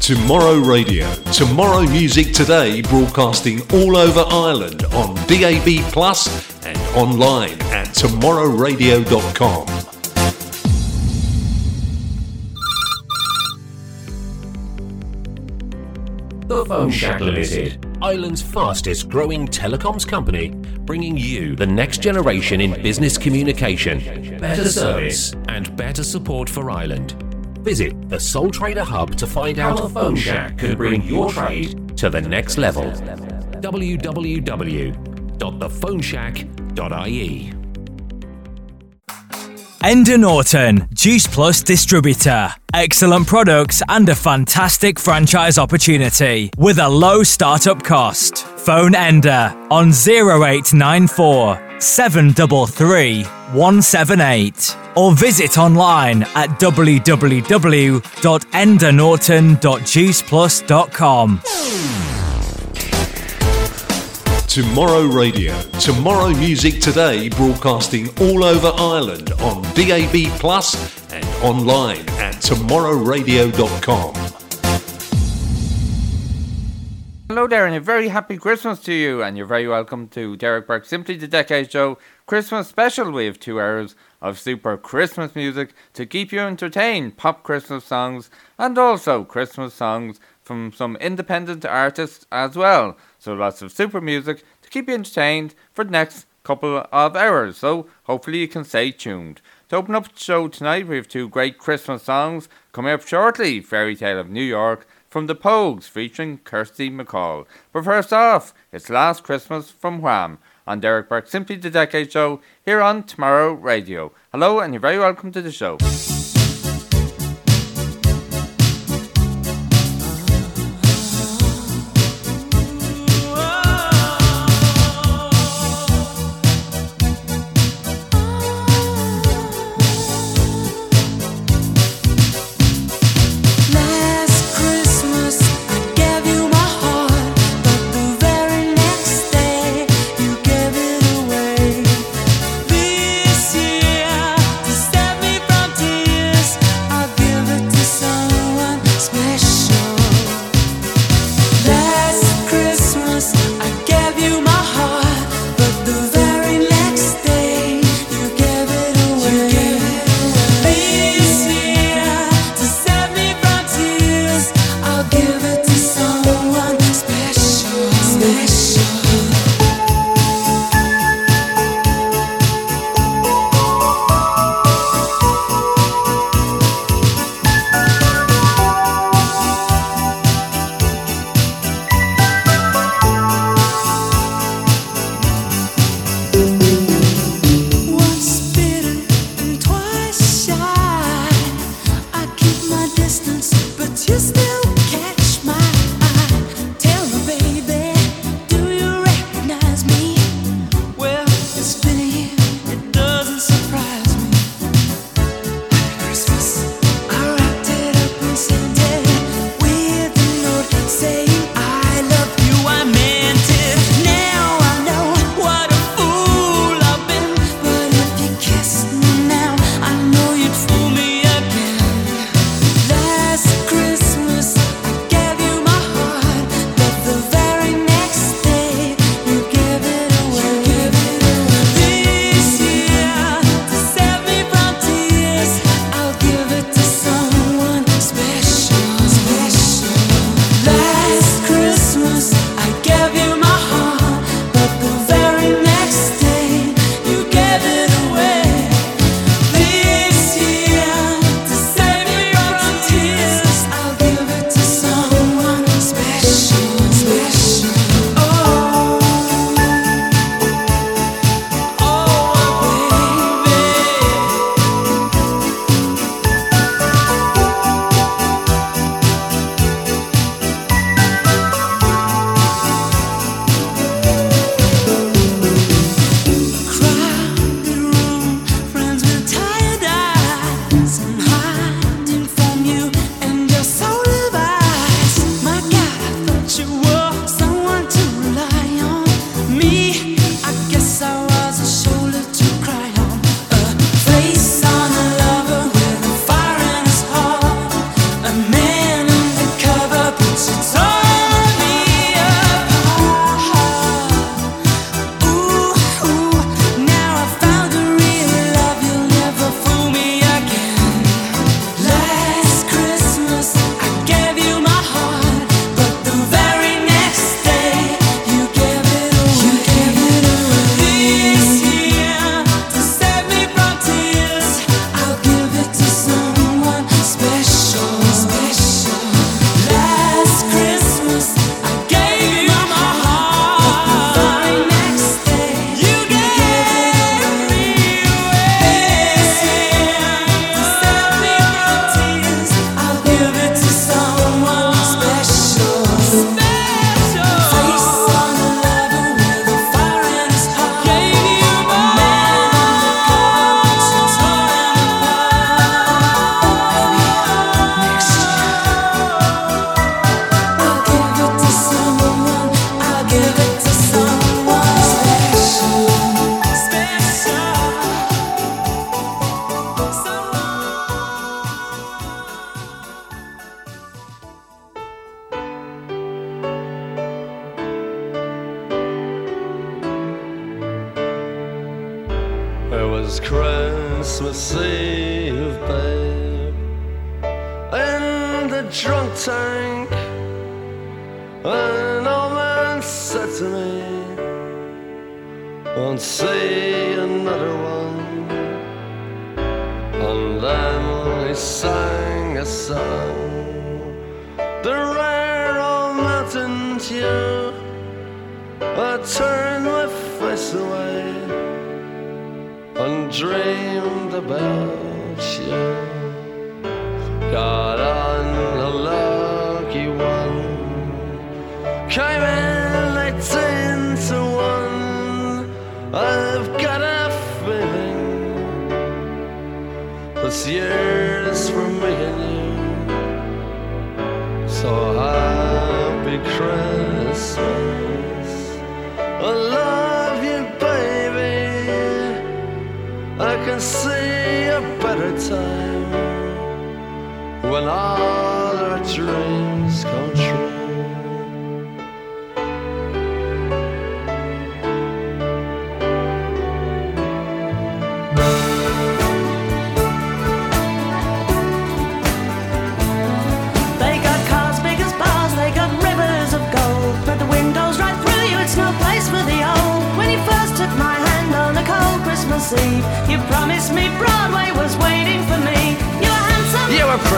Tomorrow Radio. Tomorrow Music Today broadcasting all over Ireland on DAB Plus and online at tomorrowradio.com. The Phone Shack Limited, Ireland's fastest growing telecoms company, bringing you the next generation in business communication, better service, and better support for Ireland. Visit the Sole Trader Hub to find out how the Phone Shack could bring your trade to the next level. www.thephoneshack.ie Enda Norton, Juice Plus distributor. Excellent products and a fantastic franchise opportunity with a low startup cost. Phone Enda on 0894 733 178 or visit online at www.endanorton.juiceplus.com. Tomorrow Radio. Tomorrow Music Today broadcasting all over Ireland on DAB Plus and online at tomorrowradio.com. Hello there, and a very happy Christmas to you, and you're very welcome to Derek Burke Simply the Decade Show Christmas special. We have two hours of super Christmas music to keep you entertained, pop Christmas songs, and also Christmas songs from some independent artists as well. So lots of super music to keep you entertained for the next couple of hours. So hopefully you can stay tuned. To open up the show tonight, we have two great Christmas songs coming up shortly. Fairy Tale of New York from the Pogues featuring Kirsty MacColl. But first off, it's Last Christmas from Wham on Derek Burke Simply the Decade Show here on Tomorrow Radio. Hello and you're very welcome to the show.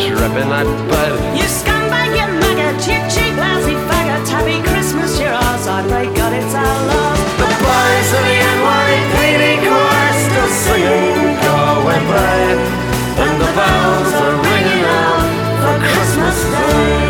Dead on a drip in that bed. You scumbag, you maggot, you cheap, lousy faggot. Happy Christmas, you're ours. I pray God it's our love. The boys of the NYPD choir still singing Go away, babe And the bells are ringing out for Christmas Day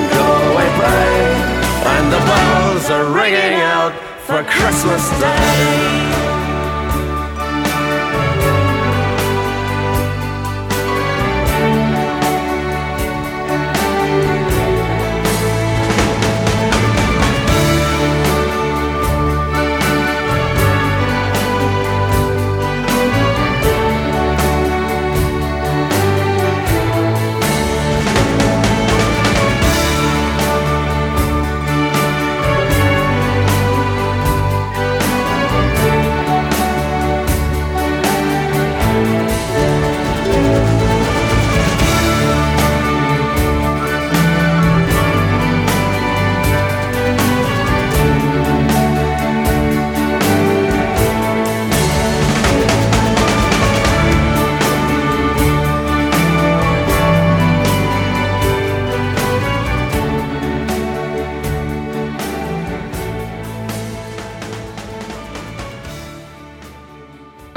"Go Away, and the bells are ringing out for Christmas Day.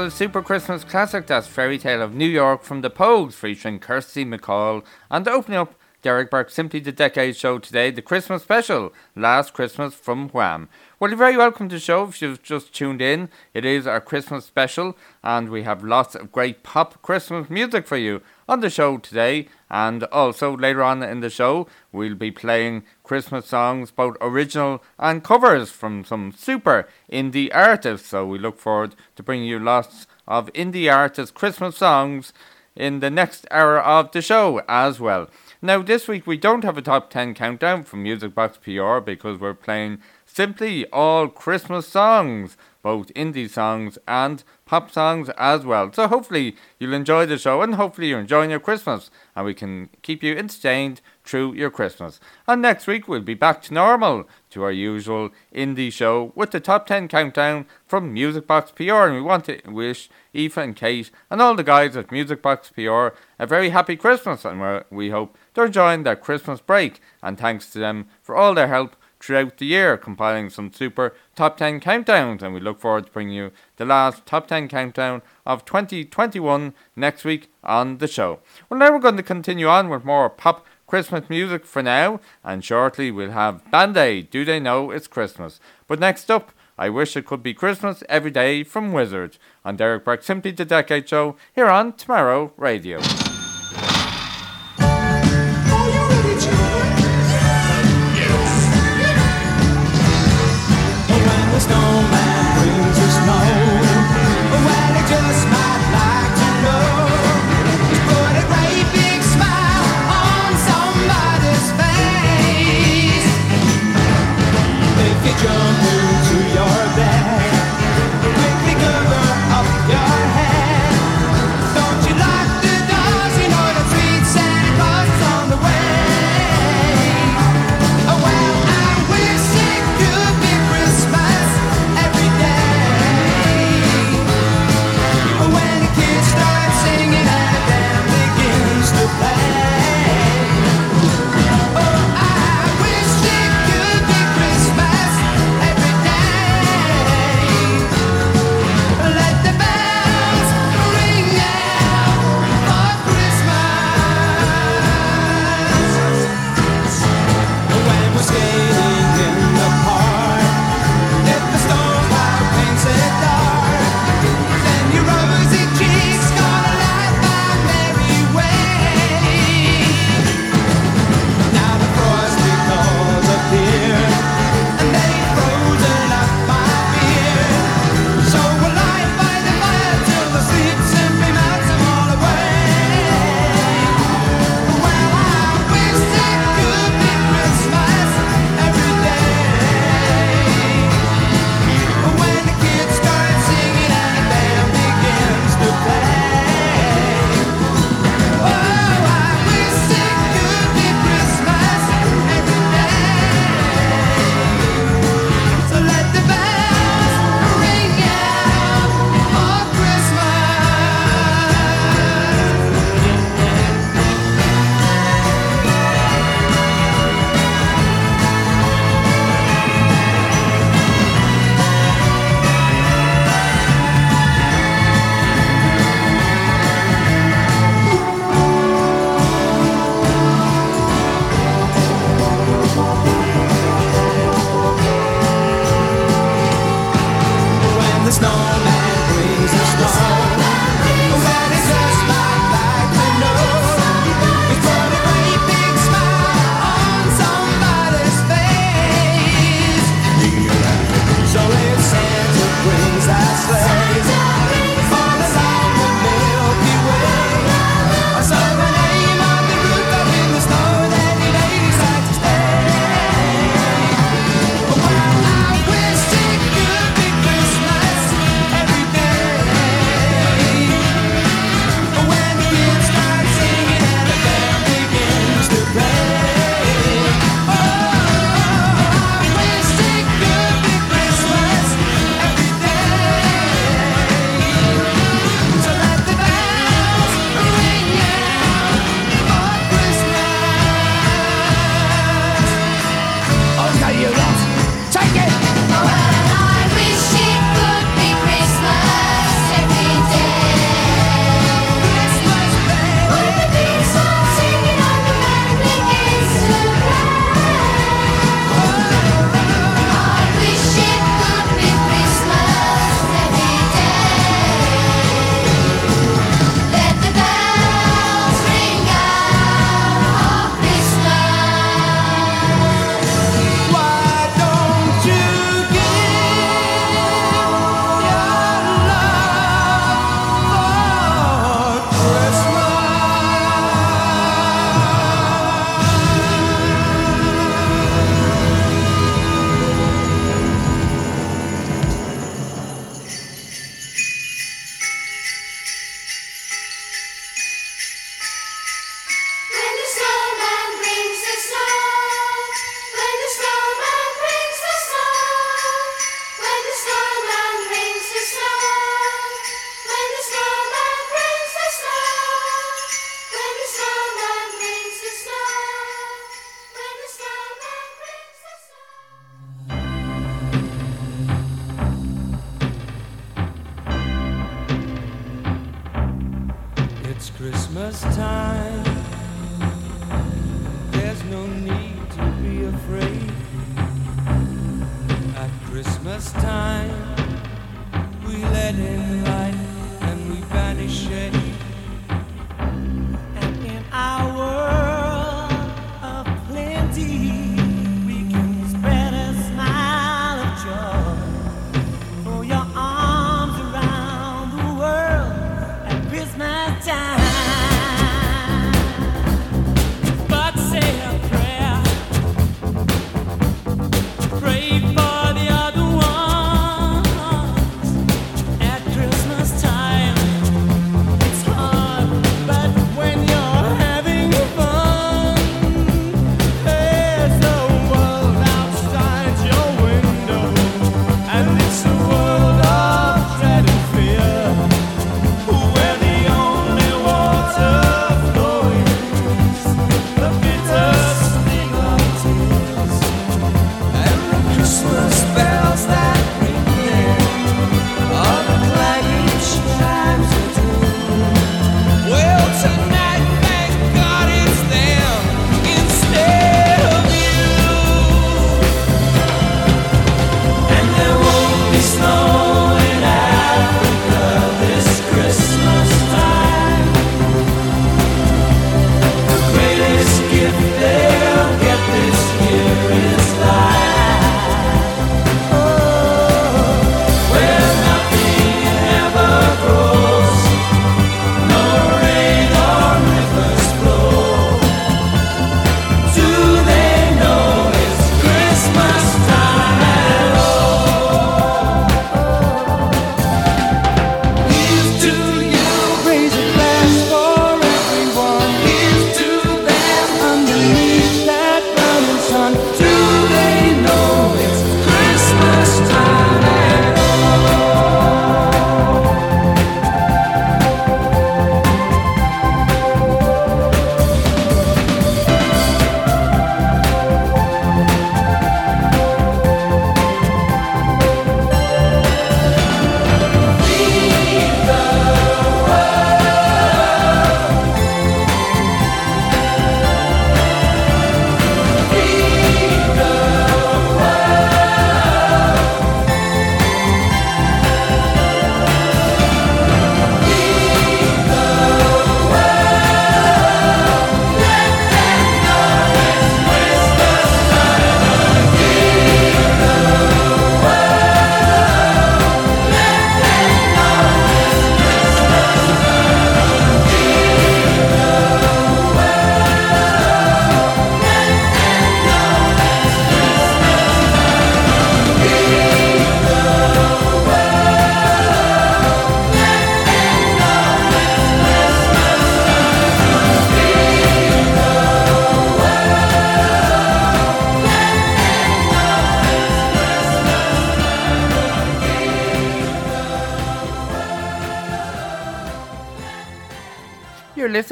The Super Christmas classic, that's Fairy Tale of New York from the Pogues, featuring Kirsty MacColl. And opening up Derek Burke Simply the Decade show today, the Christmas special, Last Christmas from Wham. Well, you're very welcome to the show if you've just tuned in. It is our Christmas special, and we have lots of great pop Christmas music for you on the show today. And also later on in the show, we'll be playing Christmas songs, both original and covers from some super indie artists. So we look forward to bringing you lots of indie artists' Christmas songs in the next hour of the show as well. Now, this week we don't have a top 10 countdown from Music Box PR because we're playing simply all Christmas songs both indie songs and pop songs as well. So hopefully you'll enjoy the show and hopefully you're enjoying your Christmas and we can keep you entertained through your Christmas. And next week we'll be back to normal to our usual indie show with the top 10 countdown from Music Box PR and we want to wish Aoife and Kate and all the guys at Music Box PR a very happy Christmas and we hope they're enjoying their Christmas break and thanks to them for all their help throughout the year, compiling some super top 10 countdowns. And we look forward to bringing you the last top 10 countdown of 2021 next week on the show. Well, now we're going to continue on with more pop Christmas music for now, and shortly we'll have Band Aid Do They Know It's Christmas? But next up, I Wish It Could Be Christmas Every Day from Wizzard on Derek Burke Simply the Decade Show here on Tomorrow Radio.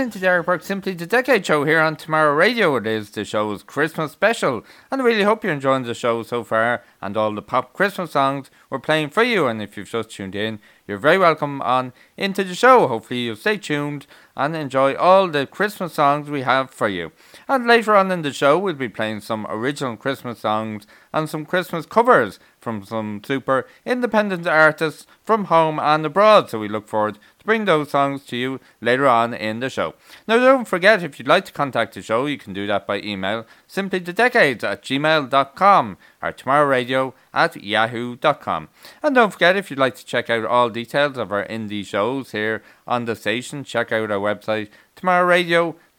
Listening to Derek Burke Simply the Decade Show here on Tomorrow Radio. It is the show's Christmas special, and I really hope you're enjoying the show so far and all the pop Christmas songs we're playing for you. And if you've just tuned in, you're very welcome on into the show. Hopefully, you'll stay tuned and enjoy all the Christmas songs we have for you. And later on in the show, we'll be playing some original Christmas songs and some Christmas covers from some super independent artists from home and abroad. So we look forward to bring those songs to you later on in the show. Now, don't forget, if you'd like to contact the show, you can do that by email simply the decades at gmail.com or tomorrowradio at yahoo.com. And don't forget, if you'd like to check out all details of our indie shows here on the station, check out our website,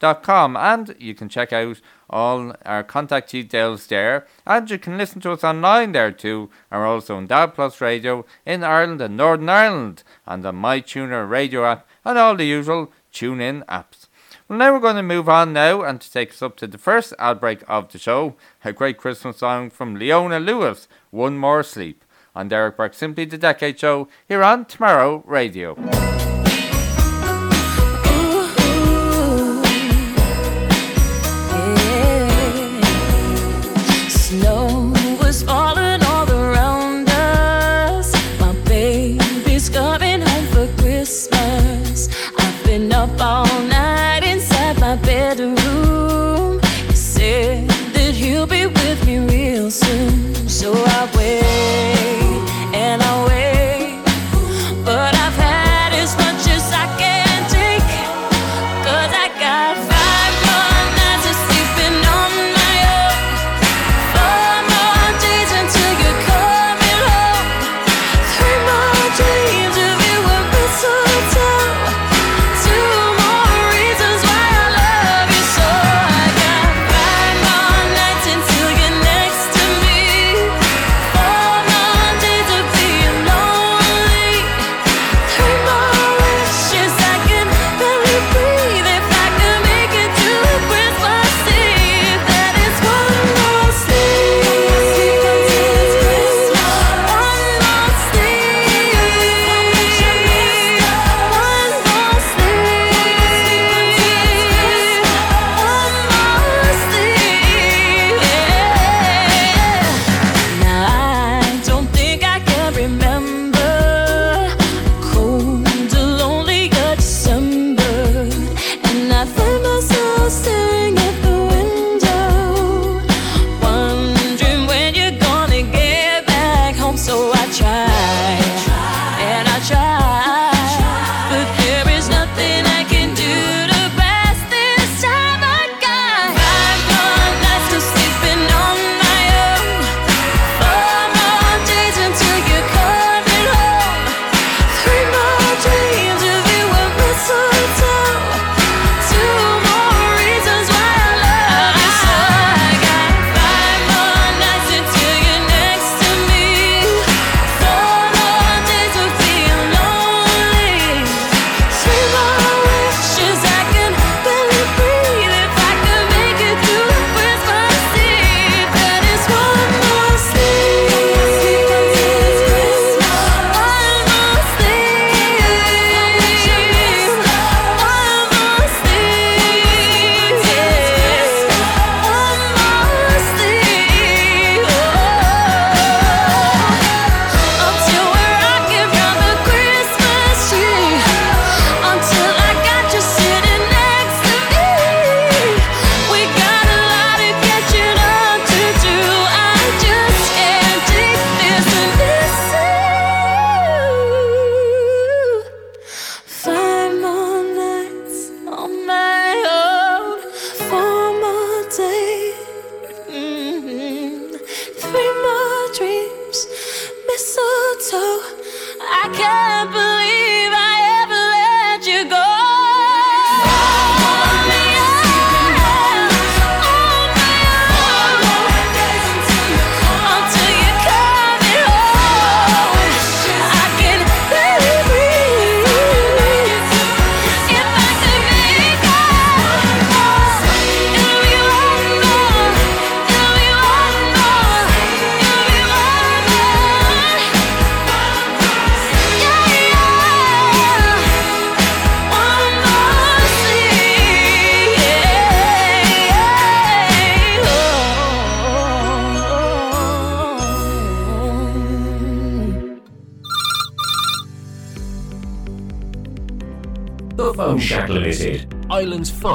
and you can check out all our contact details there. And you can listen to us online there too. And we're also on DAB Plus Radio in Ireland and Northern Ireland, and the MyTuner radio app, and all the usual tune in apps. Well, now we're going to move on now and to take us up to the first outbreak of the show, a great Christmas song from Leona Lewis, One More Sleep, on Derek Burke Simply the Decade Show here on Tomorrow Radio.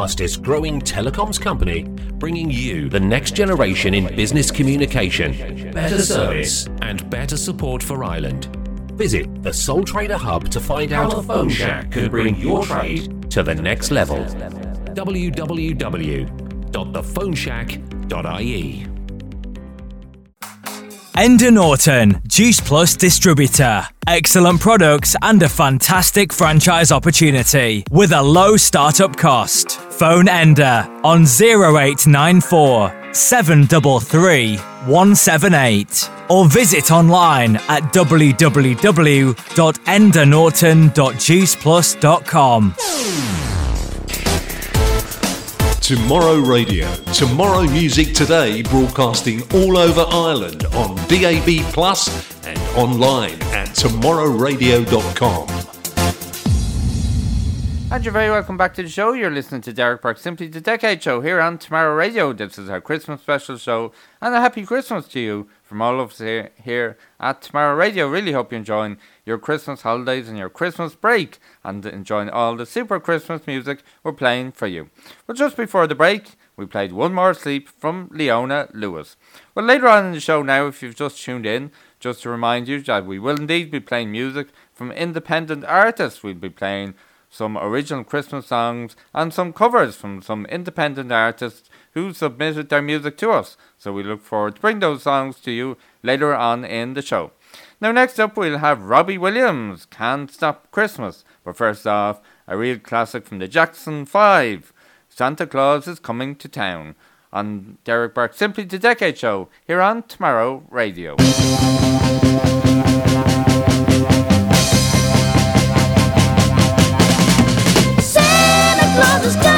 Fastest growing telecoms company, bringing you the next generation in business communication, better service, and better support for Ireland. Visit the Sole Trader Hub to find out how the Phone Shack can bring your trade to the next level. www.thephoneshack.ie Enda Norton, Juice Plus distributor. Excellent products and a fantastic franchise opportunity with a low startup cost. Phone Enda on 0894 733 178 or visit online at www.endanorton.juiceplus.com. Tomorrow Radio. Tomorrow Music Today broadcasting all over Ireland on DAB Plus and online at tomorrowradio.com. And you're very welcome back to the show. You're listening to Derek Burke Simply the Decade Show here on Tomorrow Radio. This is our Christmas special show, and a happy Christmas to you from all of us here, here at Tomorrow Radio. Really hope you're enjoying your Christmas holidays and your Christmas break and enjoying all the super Christmas music we're playing for you. But just before the break, we played One More Sleep from Leona Lewis. Well, later on in the show now, if you've just tuned in, just to remind you that we will indeed be playing music from independent artists. We'll be playing some original Christmas songs, and some covers from some independent artists who submitted their music to us. So we look forward to bring those songs to you later on in the show. Now, next up, we'll have Robbie Williams, Can't Stop Christmas. But first off, a real classic from the Jackson 5 Santa Claus is Coming to Town on Derek Burke Simply the Decade Show here on Tomorrow Radio. Claus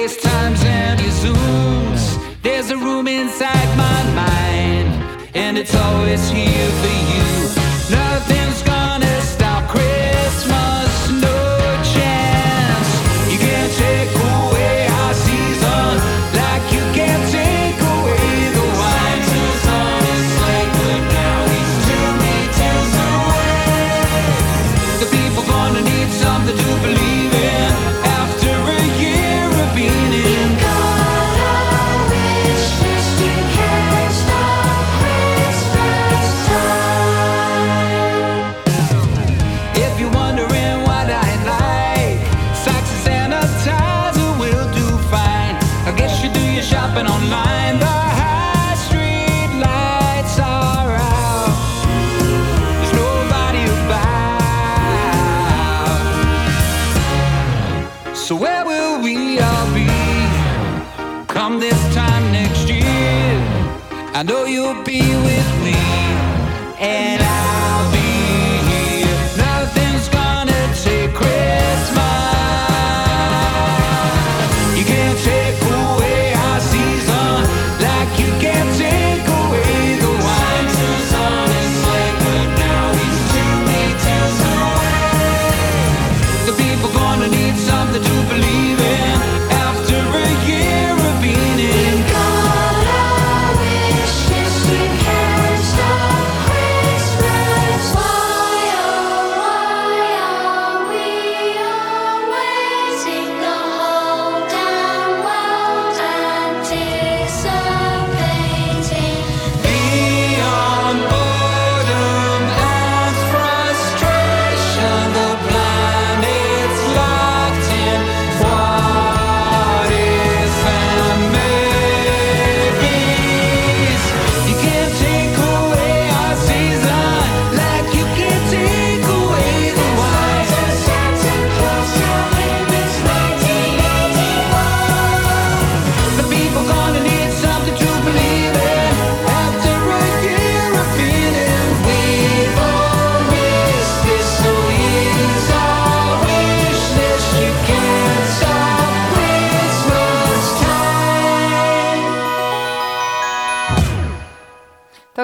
FaceTimes and your Zooms? There's a room inside my mind, and it's always here for you.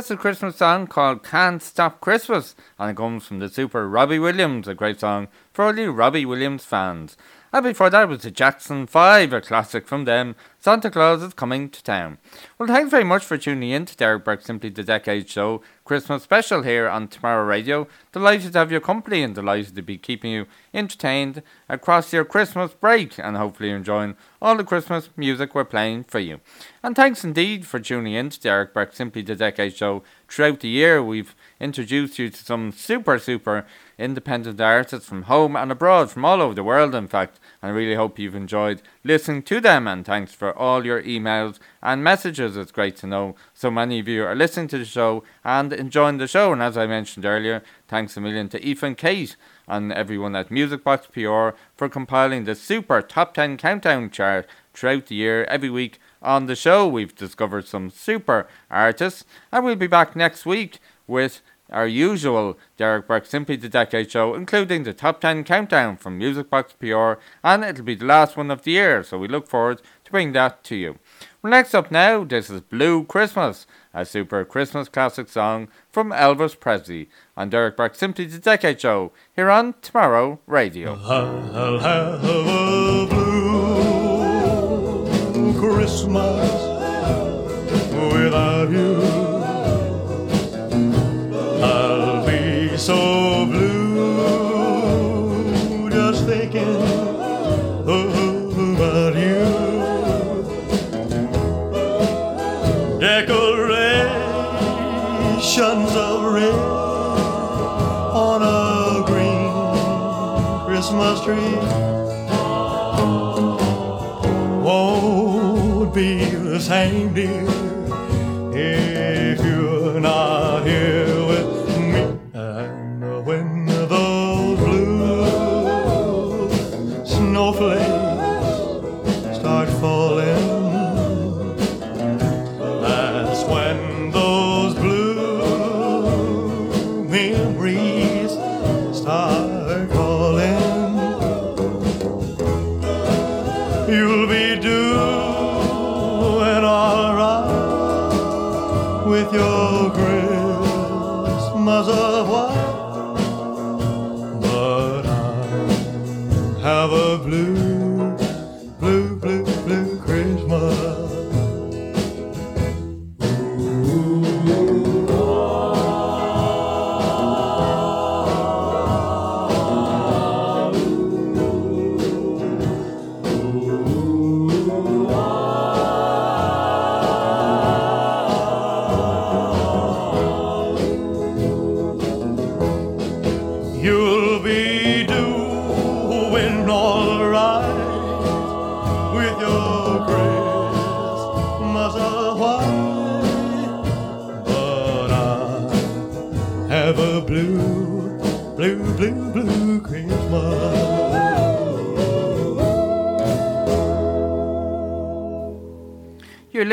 A Christmas song called Can't Stop Christmas, and it comes from the super Robbie Williams, a great song for all you Robbie Williams fans. And before that was the Jackson 5, a classic from them, Santa Claus is Coming to Town. Well, thanks very much for tuning in to Derek Burke Simply the Decade Show Christmas special here on Tomorrow Radio. Delighted to have your company and delighted to be keeping you entertained across your Christmas break and hopefully enjoying all the Christmas music we're playing for you. And thanks indeed for tuning in to Derek Burke Simply the Decade Show throughout the year. We've introduced you to some super, super independent artists from home and abroad, from all over the world, in fact. And I really hope you've enjoyed listening to them. And thanks for all your emails and messages. It's great to know so many of you are listening to the show and enjoying the show. And as I mentioned earlier, thanks a million to Ethan Kate and everyone at Music Box PR for compiling the super top 10 countdown chart throughout the year every week on the show. We've discovered some super artists, and we'll be back next week with our usual Derek Burke Simply the Decade show, including the top 10 countdown from Music Box PR, and it'll be the last one of the year, so we look forward to bringing that to you. Well, next up now, this is Blue Christmas, a super Christmas classic song from Elvis Presley on Derek Burke Simply the Decade show here on Tomorrow Radio. I'll have a blue Christmas without you. Tree won't be the same, dear,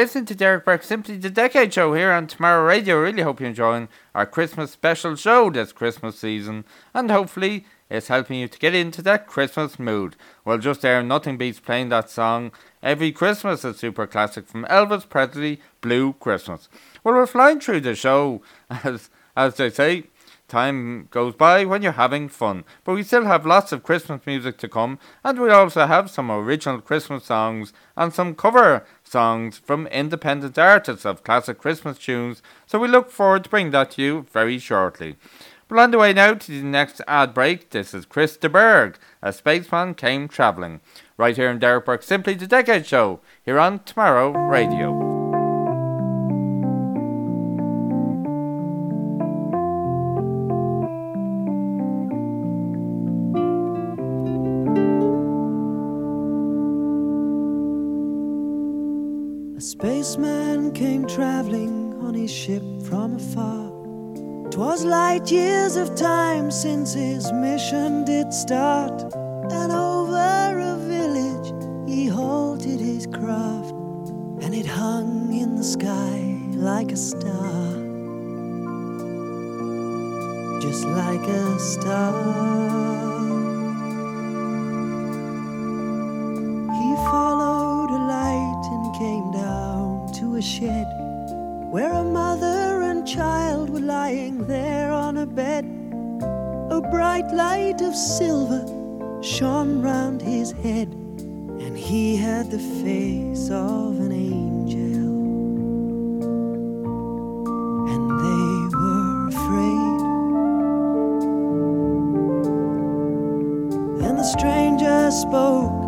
listening to Derek Burke, Simply the Decade Show here on Tomorrow Radio. Really hope you're enjoying our Christmas special show this Christmas season, and hopefully it's helping you to get into that Christmas mood. Well, just there, nothing beats playing that song every Christmas, a super classic from Elvis Presley, Blue Christmas. Well, we're flying through the show, as as they say, Time goes by when you're having fun, but we still have lots of Christmas music to come, and we also have some original Christmas songs and some cover songs from independent artists of classic Christmas tunes, so we look forward to bringing that to you very shortly. But on the way now to the next ad break, this is Chris de Burgh, a spaceman came travelling, right here in Derek Burke, Simply the Decade Show, here on Tomorrow Radio. Spaceman came traveling on his ship from afar. Twas light years of time since his mission did start, and over a village he halted his craft, and it hung in the sky like a star, just like a star. Shed where a mother and child were lying there on a bed. A bright light of silver shone round his head, and he had the face of an angel. And they were afraid. Then the stranger spoke.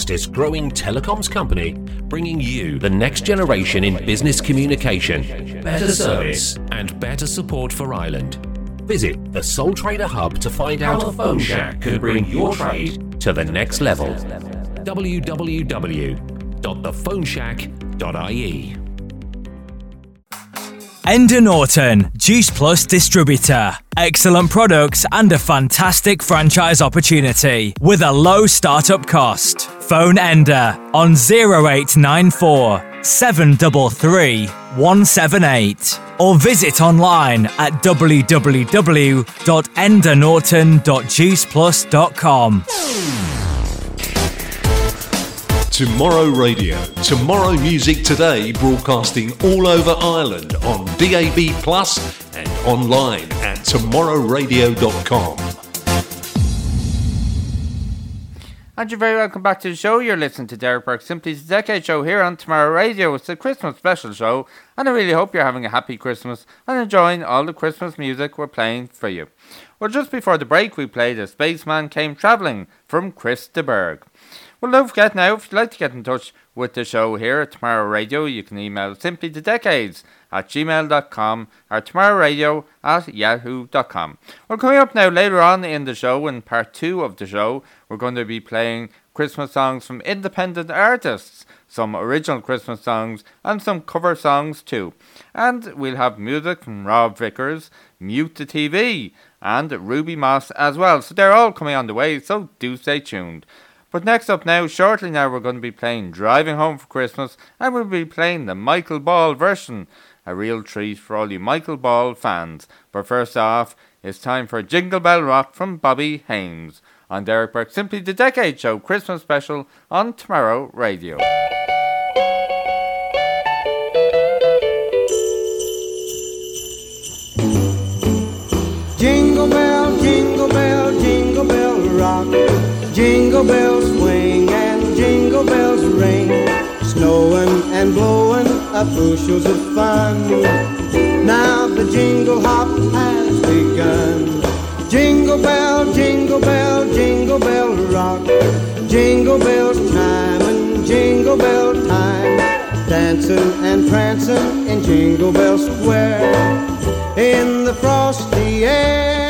Fastest growing telecoms company, bringing you the next generation in business communication, better service, and better support for Ireland. Visit the Sole Trader Hub to find out how the Phone Shack can bring your trade to the next level. www.thephoneshack.ie Enda Norton, Juice Plus distributor. Excellent products and a fantastic franchise opportunity with a low startup cost. Phone Enda on 0894 733 178 or visit online at www.endanorton.juiceplus.com. Tomorrow Radio. Tomorrow Music Today broadcasting all over Ireland on DAB Plus and online at tomorrowradio.com. And you're very welcome back to the show. You're listening to Derek Burke Simply's Decade Show here on Tomorrow Radio. It's a Christmas special show, and I really hope you're having a happy Christmas and enjoying all the Christmas music we're playing for you. Well, just before the break, we played A Spaceman Came Travelling from Chris de Burgh. Well, don't forget now, if you'd like to get in touch with the show here at Tomorrow Radio, you can email simply the decades at gmail.com or tomorrowradio at yahoo.com. Well, coming up now later on in the show, in part two of the show, we're going to be playing Christmas songs from independent artists, some original Christmas songs, and some cover songs too. And we'll have music from Rob Vickers, Mute the TV, and Ruby Moss as well. So they're all coming on the way, so do stay tuned. But next up now, shortly now, we're going to be playing Driving Home for Christmas, and we'll be playing the Michael Ball version. A real treat for all you Michael Ball fans. But first off, it's time for Jingle Bell Rock from Bobby Haynes on Derek Burke, simply the Decade Show Christmas special on Tomorrow Radio. Jingle bell, jingle bell, jingle bell rock. Jingle bells swing and jingle bells ring. Snowing and blowing up bushels of fun. Now the jingle hop has begun. Jingle bell, jingle bell, jingle bell rock. Jingle bell time and jingle bell time. Dancing and prancing in Jingle Bell Square. In the frosty air.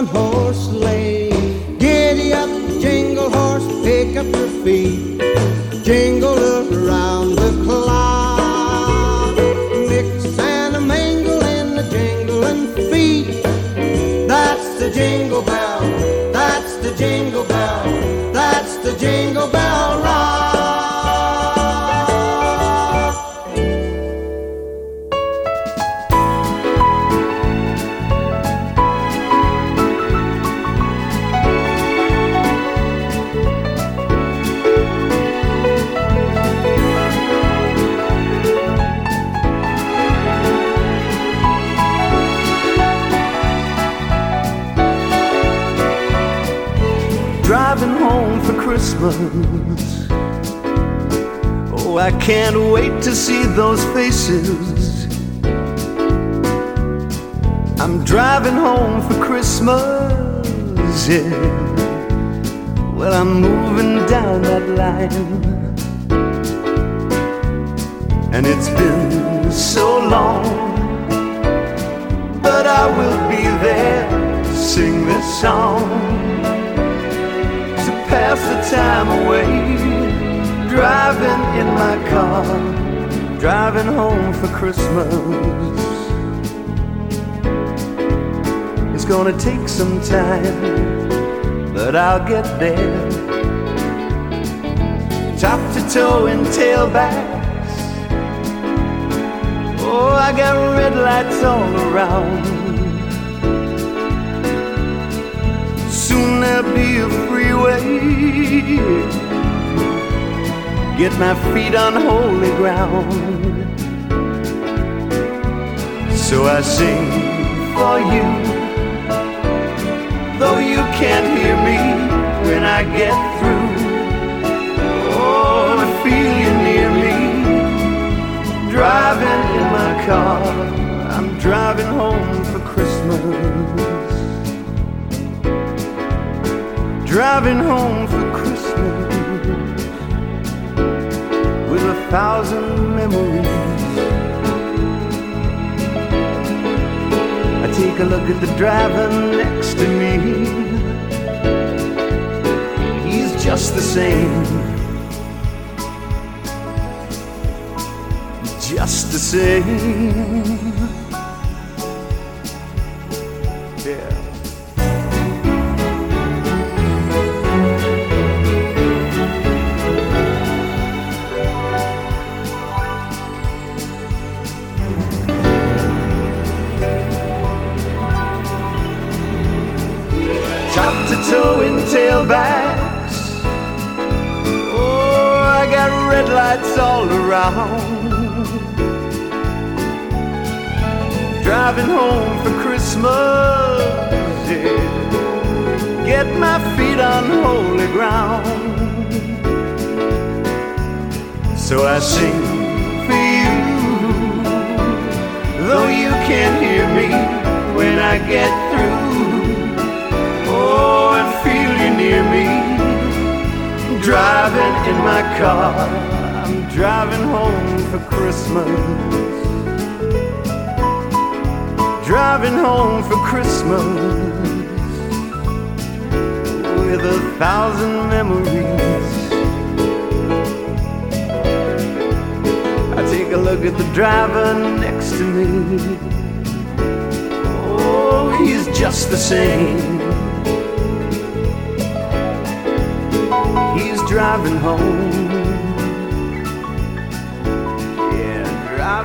One horse sleigh. Giddy up, jingle horse, pick up your feet. Jingle around the clock. Mix and a mingle in the jingling feet. That's the jingle bell. That's the jingle bell. That's the jingle bell Oh, I can't wait to see those faces. I'm driving home for Christmas, yeah. Well, I'm moving down that line. And it's been so long, but I will be there sing this song pass the time away. Driving in my car, driving home for Christmas. It's gonna take some time, but I'll get there. Top to toe and tailbacks. Oh, I got red lights all around. Soon there'll be a freeway. Get my feet on holy ground. So I sing for you. Though you can't hear me when I get through. Oh, I feel you near me. Driving in my car. I'm driving home for Christmas. Driving home for Christmas with a thousand memories. I take a look at the driver next to me. He's just the same. Just the same.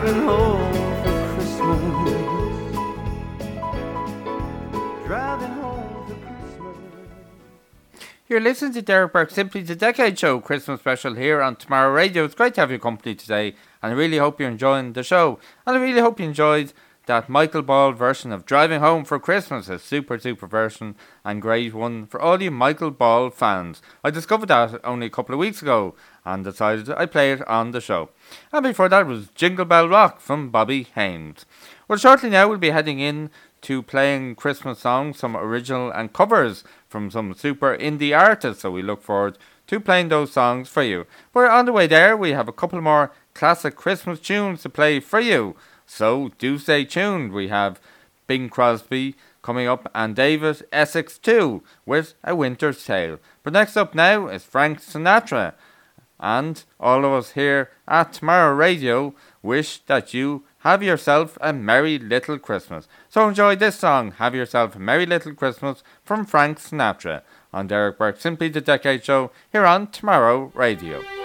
Driving home for Christmas. Driving home for Christmas. You're listening to Derek Burke, Simply the Decade Show Christmas special here on Tomorrow Radio. It's great to have your company today, and I really hope you're enjoying the show. And I really hope you enjoyed that Michael Ball version of Driving Home for Christmas, a super, super version and great one for all you Michael Ball fans. I discovered that only a couple of weeks ago and decided I'd play it on the show. And before that was Jingle Bell Rock from Bobby Haynes. Well, shortly now we'll be heading in to playing Christmas songs, some original and covers from some super indie artists. So we look forward to playing those songs for you. But on the way there, we have a couple more classic Christmas tunes to play for you. So do stay tuned. We have Bing Crosby coming up and David Essex too with A Winter's Tale. But next up now is Frank Sinatra. And all of us here at Tomorrow Radio wish that you have yourself a merry little Christmas. So enjoy this song, Have Yourself a Merry Little Christmas from Frank Sinatra on Derek Burke Simply the Decade Show here on Tomorrow Radio.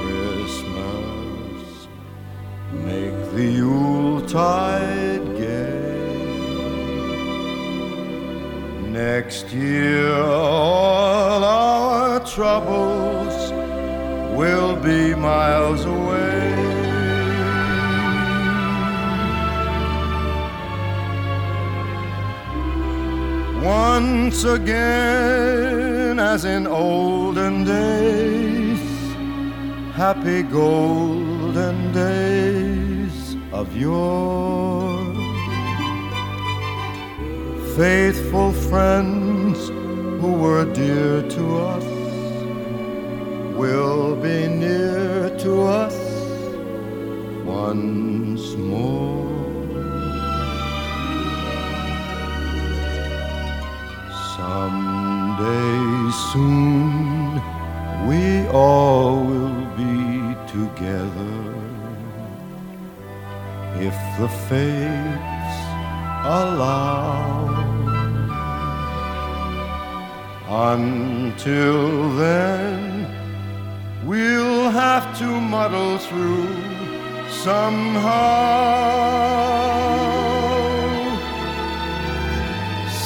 Make the Yuletide gay. Next year, all our troubles will be miles away. Once again, as in olden days, happy golden days of yore faithful friends who were dear to us will be near to us once more. Someday soon we all will be together if the fates allow. Until then, we'll have to muddle through somehow.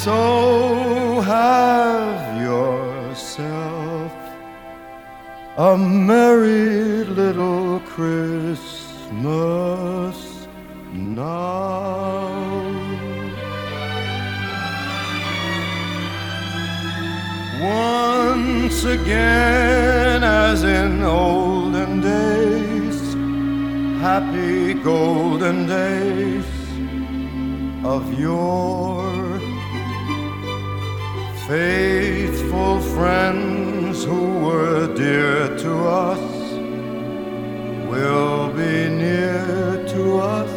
So have yourself a merry little Christmas now. Once again, as in olden days, happy golden days of yore, faithful friends who were dear to us will be near to us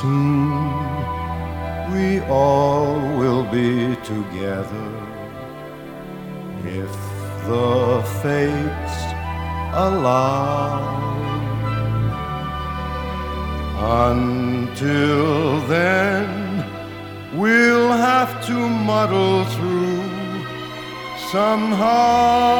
soon we all will be together if the fates allow. Until then, we'll have to muddle through somehow.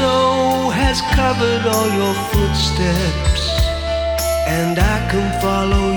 Snow has covered all your footsteps, and I can follow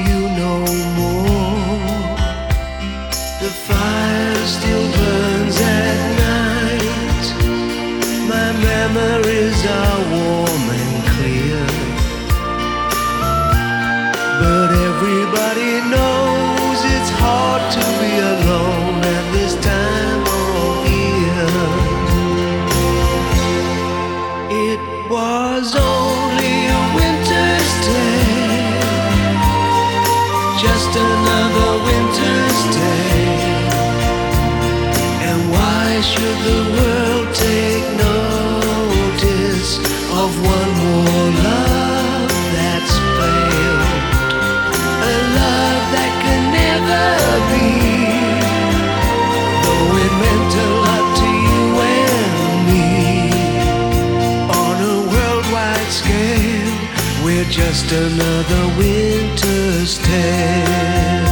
just another winter's tale.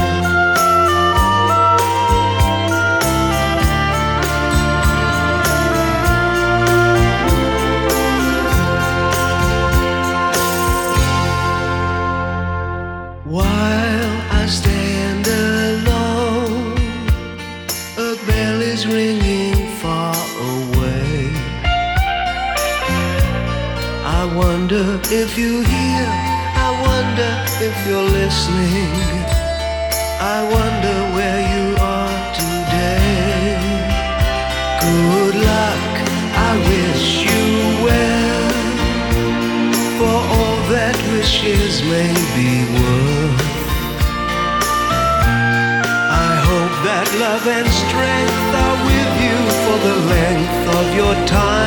While I stand alone, a bell is ringing far away. I wonder if you hear, if you're listening. I wonder where you are today. Good luck, I wish you well. For all that wishes may be worth. I hope that love and strength are with you for the length of your time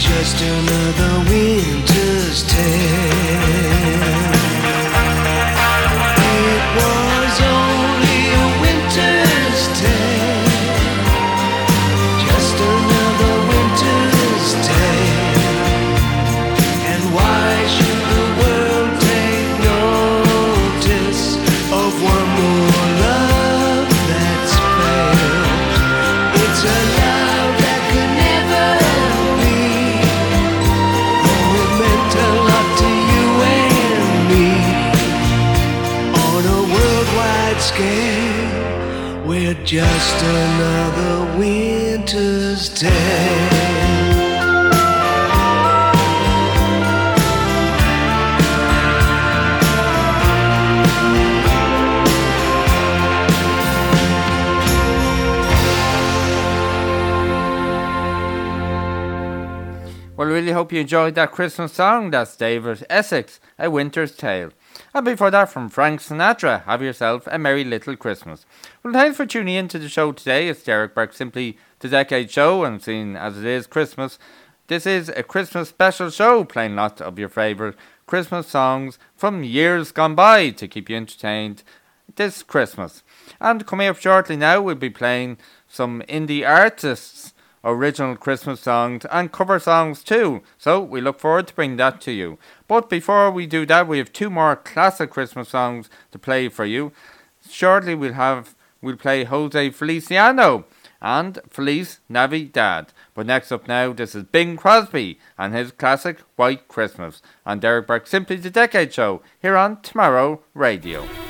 just another winter's tale. Just another winter's tale. Well, really hope you enjoyed that Christmas song. That's David Essex, A Winter's Tale. And before that, from Frank Sinatra, Have Yourself a Merry Little Christmas. Well, thanks for tuning in to the show today. It's Derek Burke, simply the Decade Show, and seeing as it is Christmas, this is a Christmas special show, playing lots of your favourite Christmas songs from years gone by to keep you entertained this Christmas. And coming up shortly now, we'll be playing some indie artists original Christmas songs and cover songs too. So we look forward to bringing that to you. But before we do that, we have two more classic Christmas songs to play for you. Shortly we'll have we'll play Jose Feliciano and Feliz Navidad. But next up now, this is Bing Crosby and his classic White Christmas on Derek Burke Simply the Decade Show here on Tomorrow Radio.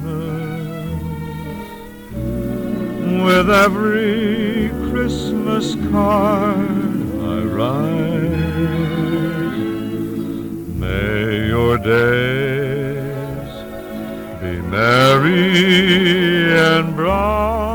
with every Christmas card I write. May your days be merry and bright,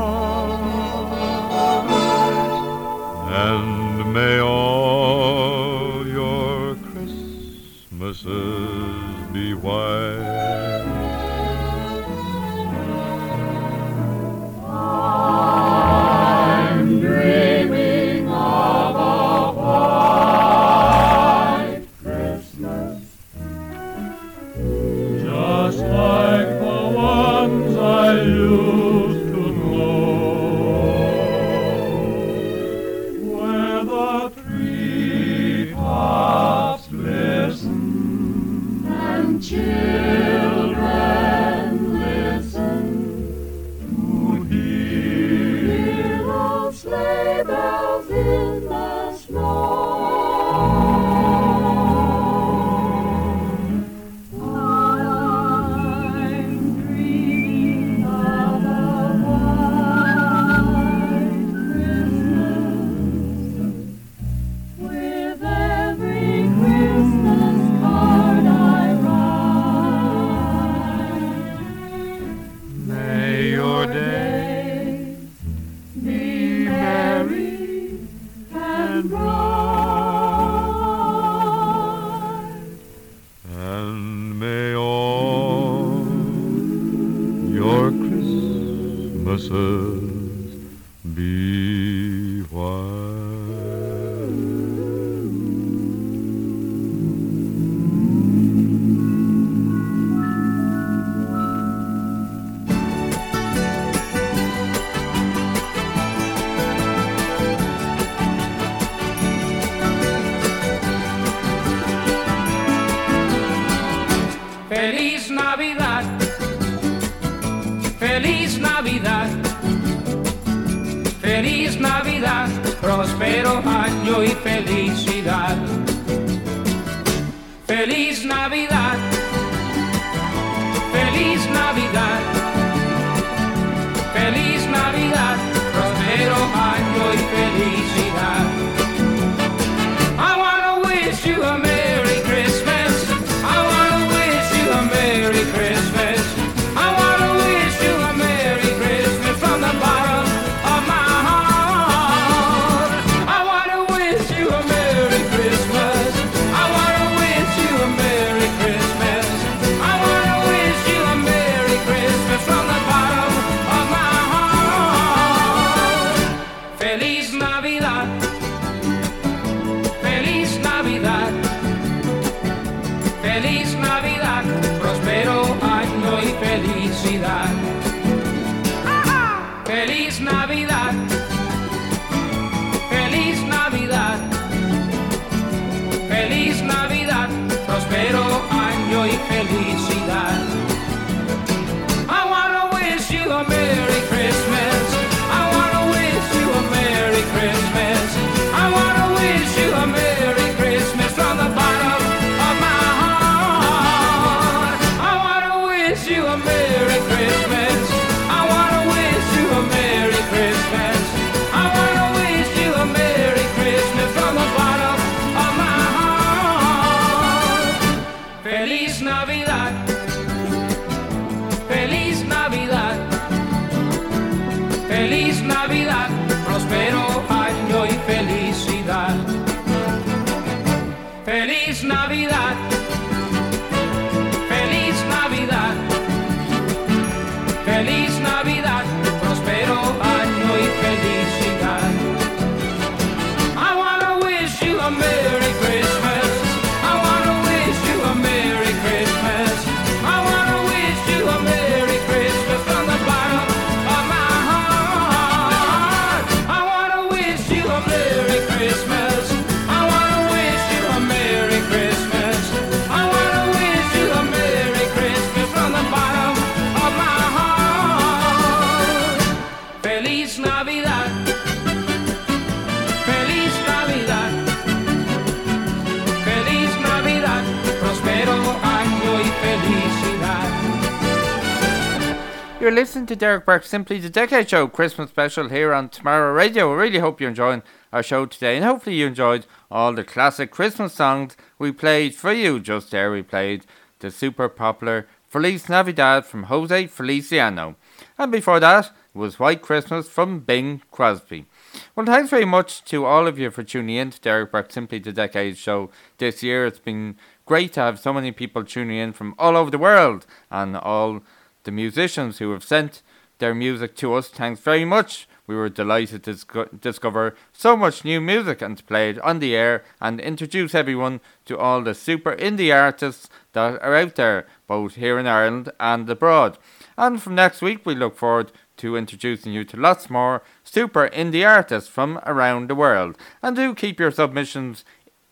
Listening to Derek Burke Simply the Decade Show Christmas special here on Tomorrow Radio. I really hope you're enjoying our show today and hopefully you enjoyed all the classic Christmas songs we played for you. Just there we played the super popular Feliz Navidad from Jose Feliciano. And before that was White Christmas from Bing Crosby. Well, thanks very much to all of you for tuning in to Derek Burke Simply the Decade show this year. It's been great to have so many people tuning in from all over the world and all the musicians who have sent their music to us. Thanks very much. We were delighted to disco- discover so much new music and to play it on the air and introduce everyone to all the super indie artists that are out there, both here in Ireland and abroad. And from next week, we look forward to introducing you to lots more super indie artists from around the world. And do keep your submissions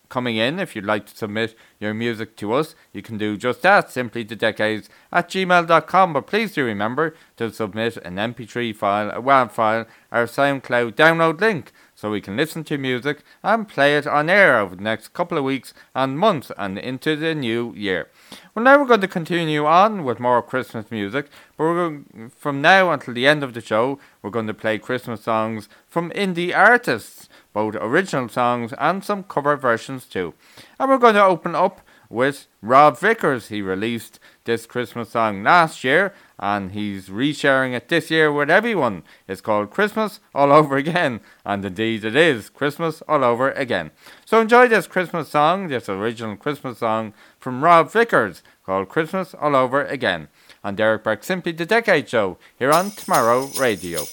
coming in. If you'd like to submit your music to us, you can do just that, simply the decades at gmail.com. But please do remember to submit an MP3 file, a WAV file, or SoundCloud download link so we can listen to music and play it on air over the next couple of weeks and months and into the new year. Well, now we're going to continue on with more Christmas music, but we're going, from now until the end of the show, we're going to play Christmas songs from indie artists, both original songs and some cover versions too. And we're going to open up with Rob Vickers. He released this Christmas song last year and he's resharing it this year with everyone. It's called Christmas All Over Again, and indeed it is Christmas All Over Again. So enjoy this Christmas song, this original Christmas song from Rob Vickers called Christmas All Over Again on Derek Burke's Simply the Decade Show here on Tomorrow Radio.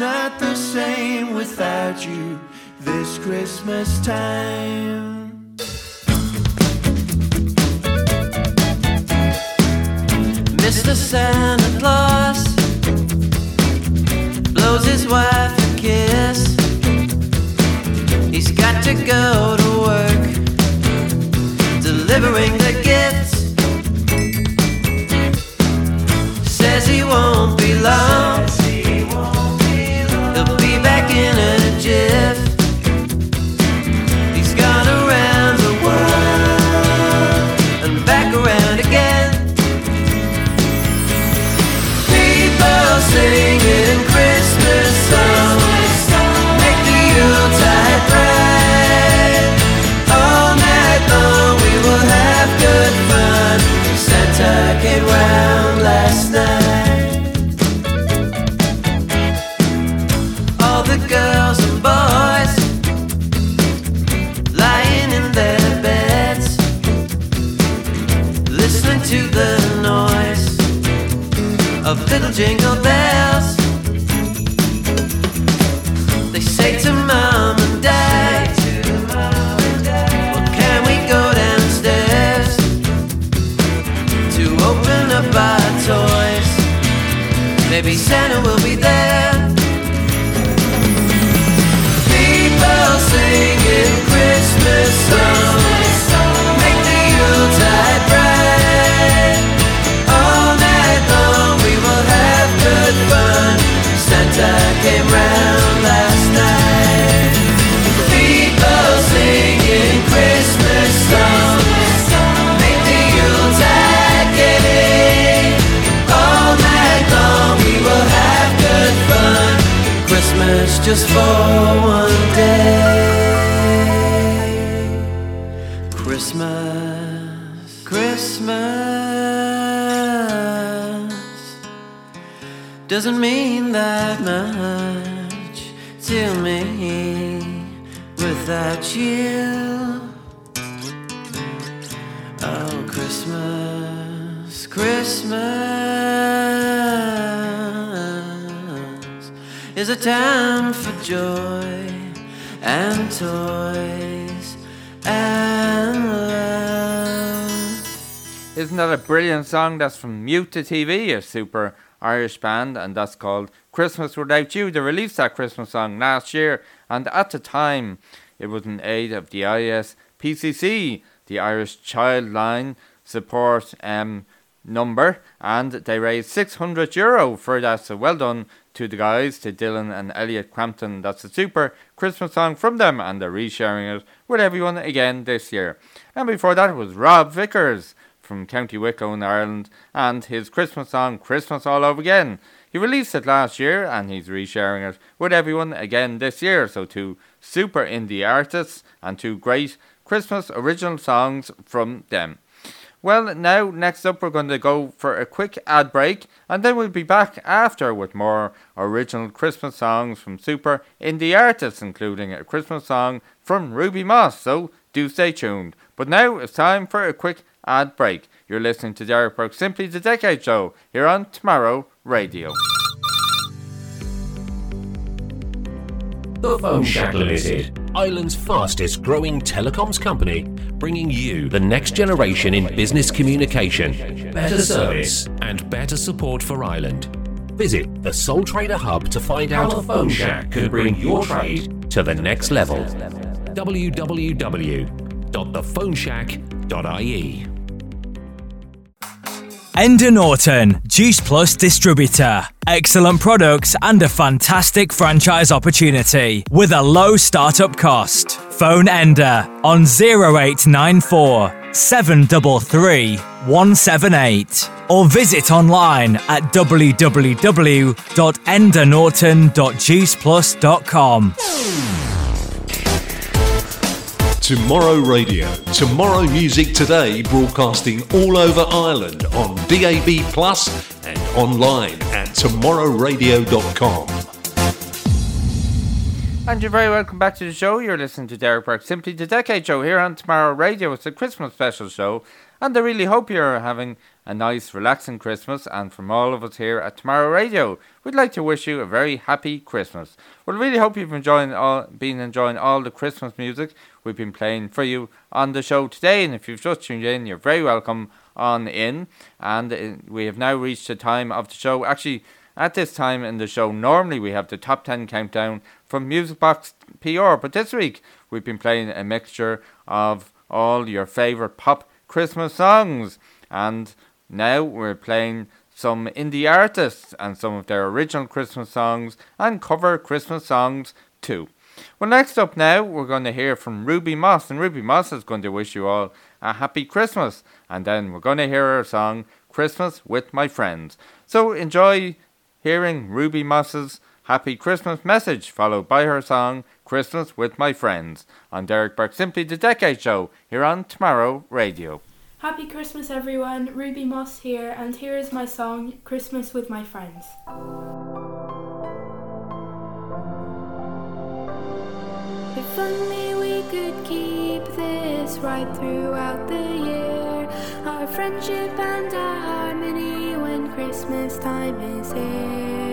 Not the same without you this Christmas time. Mr. Santa Claus blows his wife a kiss. He's got to go to work, delivering the gifts. Says he won't be long. Jingle bells. They say to mom and dad, well, can we go downstairs to open up our toys? Maybe Santa will just for one day. Christmas, Christmas. Doesn't mean that much is a time for joy and toys and love. Isn't that a brilliant song? That's from Mute to TV, a super Irish band, and that's called Christmas Without You. They released that Christmas song last year, and at the time, it was in aid of the ISPCC, the Irish Child Line Support um, number, and they raised 600 euro for that. So well done to the guys, to Dylan and Elliot Crampton. That's a super Christmas song from them, and they're resharing it with everyone again this year. And before that was Rob Vickers from County Wicklow in Ireland, and his Christmas song Christmas All Over Again. He released it last year and he's resharing it with everyone again this year. So, two super indie artists and two great Christmas original songs from them. Well, now, next up, we're going to go for a quick ad break, and then we'll be back after with more original Christmas songs from super indie artists, including a Christmas song from Ruby Moss. So, do stay tuned. But now it's time for a quick ad break. You're listening to Derek Burke Simply the Decade Show here on Tomorrow Radio. The Phone Shack Limited, Ireland's fastest growing telecoms company, bringing you the next generation in business communication, better service, and better support for Ireland. Visit the Sole Trader Hub to find out how Phone Shack can bring your trade to the next level. www.thephoneshack.ie Enda Norton, Juice Plus distributor. Excellent products and a fantastic franchise opportunity with a low startup cost. Phone Enda on 0894 733 178 or visit online at www.endanorton.juiceplus.com. Tomorrow Radio. Tomorrow Music Today broadcasting all over Ireland on DAB Plus and online at tomorrowradio.com. And you're very welcome back to the show. You're listening to Derek Burke, Simply the Decade Show here on Tomorrow Radio. It's a Christmas special show, and I really hope you're having a nice, relaxing Christmas. And from all of us here at Tomorrow Radio, we'd like to wish you a very happy Christmas. We really hope you've enjoying all, been enjoying all the Christmas music we've been playing for you on the show today. And if you've just tuned in, you're very welcome on in. And uh, we have now reached the time of the show. Actually, at this time in the show, normally we have the top 10 countdown from Music Box PR, but this week we've been playing a mixture of all your favourite pop Christmas songs. And now we're playing some indie artists and some of their original Christmas songs and cover Christmas songs too. Well, next up now, we're going to hear from Ruby Moss, and Ruby Moss is going to wish you all a happy Christmas. And then we're going to hear her song, Christmas with My Friends. So enjoy hearing Ruby Moss's Happy Christmas message, followed by her song Christmas with My Friends on Derek Burke Simply the Decade Show here on Tomorrow Radio. Happy Christmas, everyone. Ruby Moss here, and here is my song Christmas with My Friends. If only we could keep this right throughout the year. Our friendship and our harmony when Christmas time is here.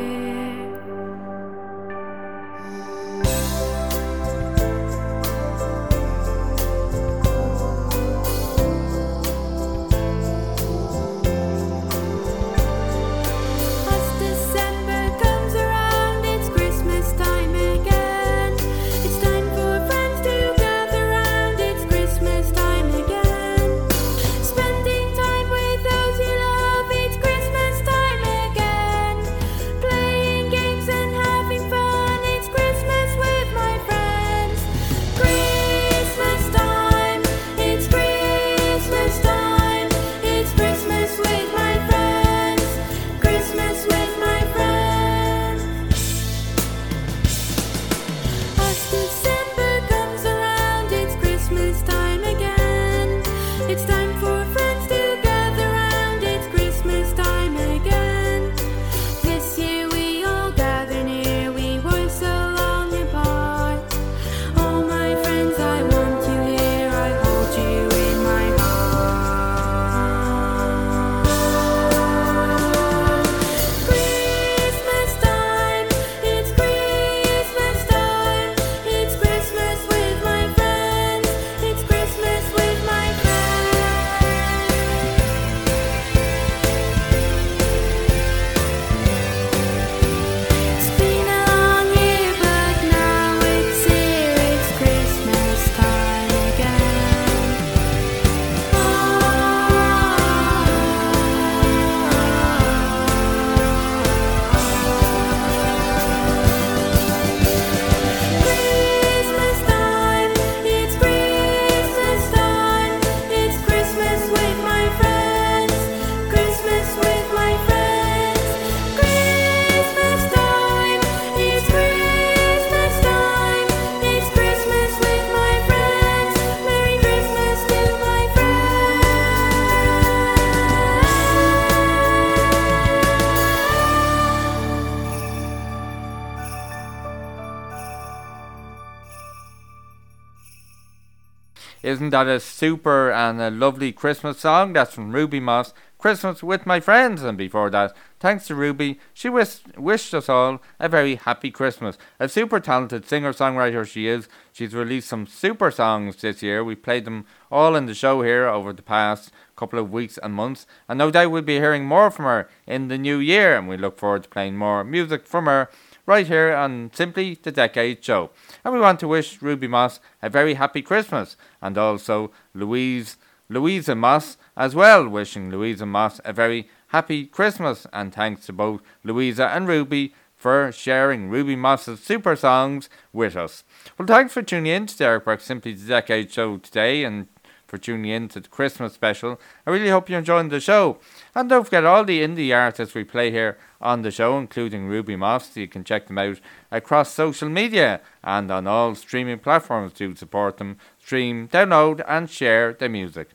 Isn't that a super and a lovely Christmas song? That's from Ruby Moss, Christmas with My Friends. And before that, thanks to Ruby, she wish, wished us all a very happy Christmas. A super talented singer songwriter she is. She's released some super songs this year. We played them all in the show here over the past couple of weeks and months. And no doubt we'll be hearing more from her in the new year. And we look forward to playing more music from her right here on Simply the Decade Show. And we want to wish Ruby Moss a very happy Christmas and also Louise Louisa Moss as well, wishing Louisa Moss a very happy Christmas and thanks to both Louisa and Ruby for sharing Ruby Moss's super songs with us. Well, thanks for tuning in to Derek Burke Simply the Decade Show today and for tuning in to the Christmas special. I really hope you're enjoying the show. And don't forget all the indie artists we play here on the show, including Ruby Moss. You can check them out across social media and on all streaming platforms to support them, stream, download, and share their music.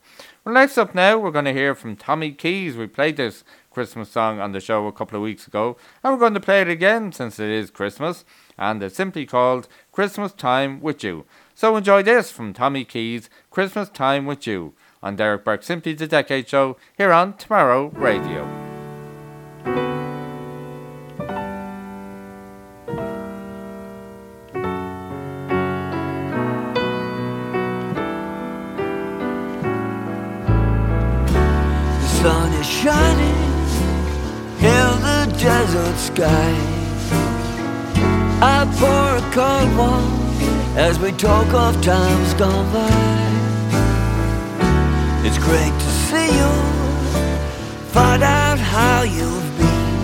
Well, next up now, we're going to hear from Tommy Keys. We played this Christmas song on the show a couple of weeks ago, and we're going to play it again since it is Christmas, and it's simply called Christmas Time with You. So enjoy this from Tommy Keys, Christmas Time with You, on Derek Burke Simply the Decade Show here on Tomorrow Radio. Sky. I pour a cold one as we talk of times gone by. It's great to see you, find out how you've been.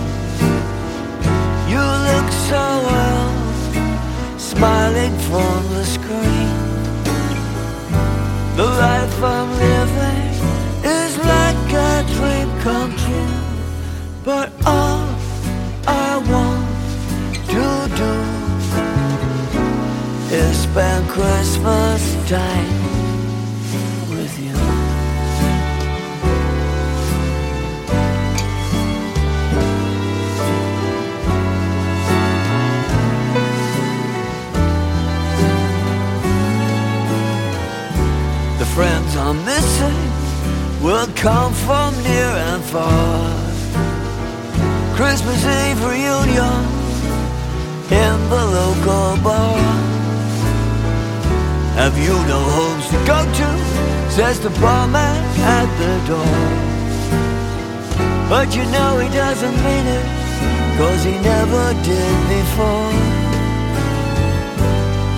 You look so well, smiling from the screen. The life I'm living is like a dream come true. But all spend Christmas time with you. The friends I'm missing will come from near and far. Christmas Eve reunion in the local bar. Have you no homes to go to? Says the barman at the door. But you know he doesn't mean it, cause he never did before.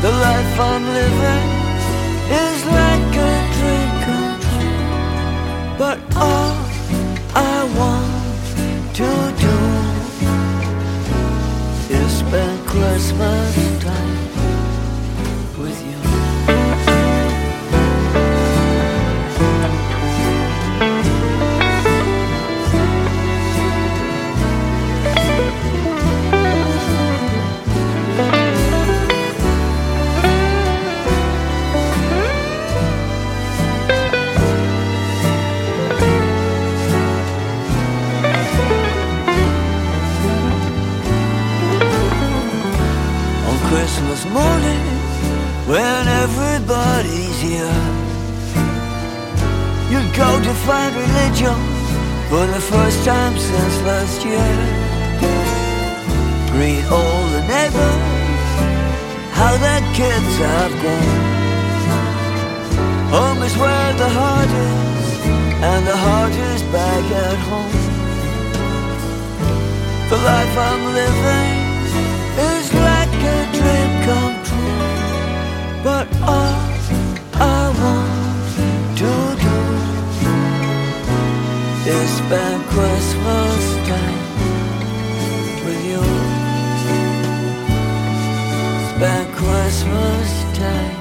The life I'm living is like a dream. But all I want to do is spend Christmas time Christmas morning when everybody's here. You go to find religion for the first time since last year. Greet all the neighbors, how their kids have grown. Home is where the heart is, and the heart is back at home. The life I'm living dream come true. But all I want to do is spend Christmas time with you. Spend Christmas time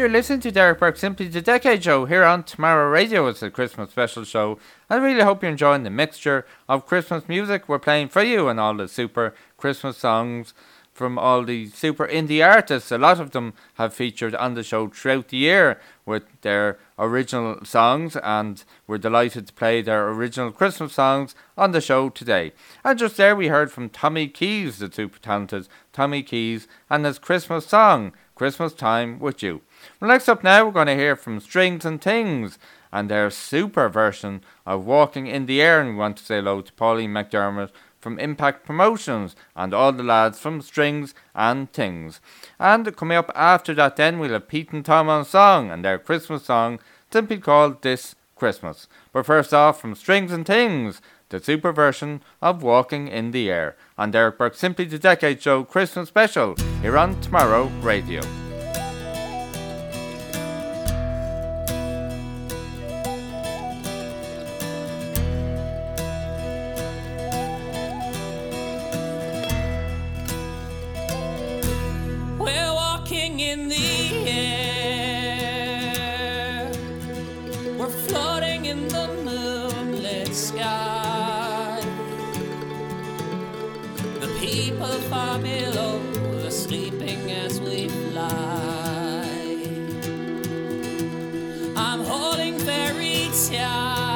You're listening to Derek Burke Simply the Decade Show here on Tomorrow Radio. It's a Christmas special show. I really hope you're enjoying the mixture of Christmas music we're playing for you and all the super Christmas songs from all the super indie artists. A lot of them have featured on the show throughout the year with their original songs, and we're delighted to play their original Christmas songs on the show today. And just there, we heard from Tommy Keys, the super talented Tommy Keys, and his Christmas song, Christmas Time with You. Well, next up now, we're going to hear from Strings and Things and their super version of Walking in the Air. And we want to say hello to Pauline McDermott from Impact Promotions and all the lads from Strings and Things. And coming up after that, then we'll have Pete and Tom on song and their Christmas song, simply called This Christmas. But first off, from Strings and Things, the super version of Walking in the Air on Derek Burke Simply the Decade Show Christmas Special here on Tomorrow Radio. far below, we're sleeping as we fly. I'm holding very tight.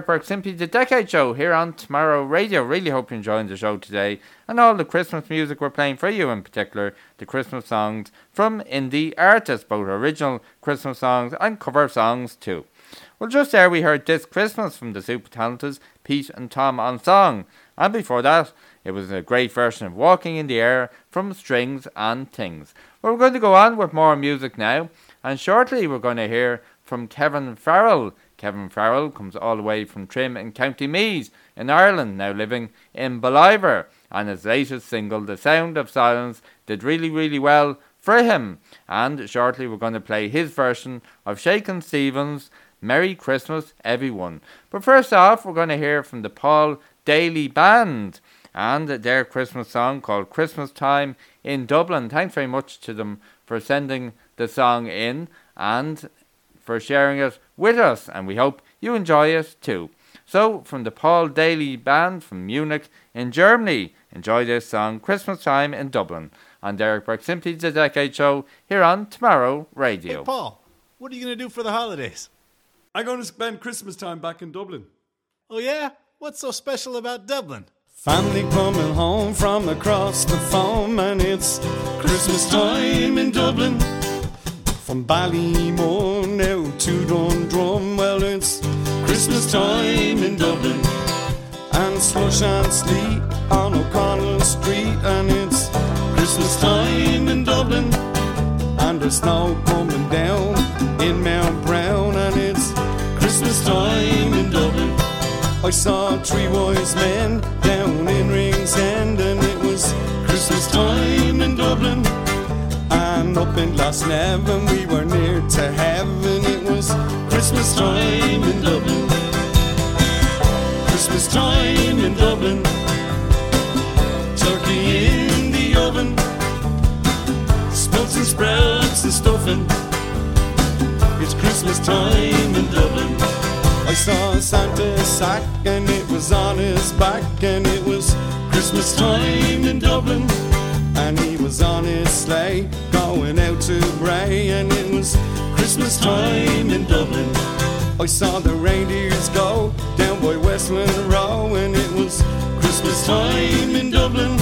Burke Simply the Decade Show here on Tomorrow Radio. Really hope you're enjoying the show today and all the Christmas music we're playing for you, in particular the Christmas songs from indie artists, both original Christmas songs and cover songs too. Well, just there we heard This Christmas from the super talented Pete and Tom on song, and before that it was a great version of Walking in the Air from Strings and Things. Well, we're going to go on with more music now, and shortly we're going to hear from Kevin Farrell. Kevin Farrell comes all the way from Trim in County Meath in Ireland, now living in Ballivor, and his latest single, The Sound of Silence, did really, really well for him. And shortly we're going to play his version of Shakin' Stevens' Merry Christmas, Everyone. But first off, we're going to hear from the Paul Daly Band and their Christmas song called Christmas Time in Dublin. Thanks very much to them for sending the song in and for sharing it with us, and we hope you enjoy it too. So, from the Paul Daly Band from Munich in Germany, enjoy this song Christmas Time in Dublin on Derek Burke Simply the Decade Show here on Tomorrow Radio. Paul, what are you going to do for the holidays? I'm going to spend Christmas time back in Dublin. Oh, yeah? What's so special about Dublin? Family coming home from across the foam, and it's Christmas time in Dublin. From Ballymun now to Dundrum, well, it's Christmas time in Dublin. And slush and sleet on O'Connell Street, and it's Christmas time in Dublin. And there's snow coming down in Mount Brown, and it's Christmas time in Dublin. I saw three wise men down in Ringsend, and it was Christmas time in Dublin. Up in Glasnevin, we were near to heaven. It was Christmas time in Dublin. Christmas time in Dublin. Turkey in the oven. Sprouts and sprouts and stuffing. It's Christmas time in Dublin. I saw Santa's sack and it was on his back and it was Christmas time in Dublin. And he was on his sleigh going out to Bray and it was Christmas time in Dublin. I saw the reindeers go down by Westland Row and it was Christmas time in Dublin.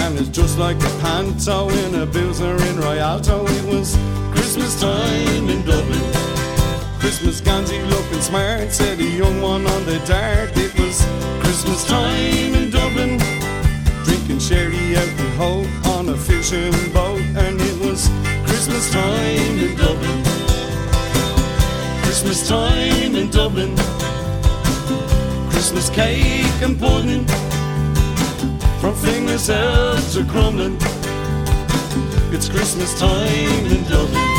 And it's just like a panto in a boozer in Rialto. It was Christmas time in Dublin. Christmas Gandhi looking smart, said a young one on the DART. It was Christmas time in Dublin. Drinking sherry out in Howth on a fishing boat. Christmas time in Dublin. Christmas time in Dublin. Christmas cake and pudding. From Finglas out to Crumlin. It's Christmas time in Dublin.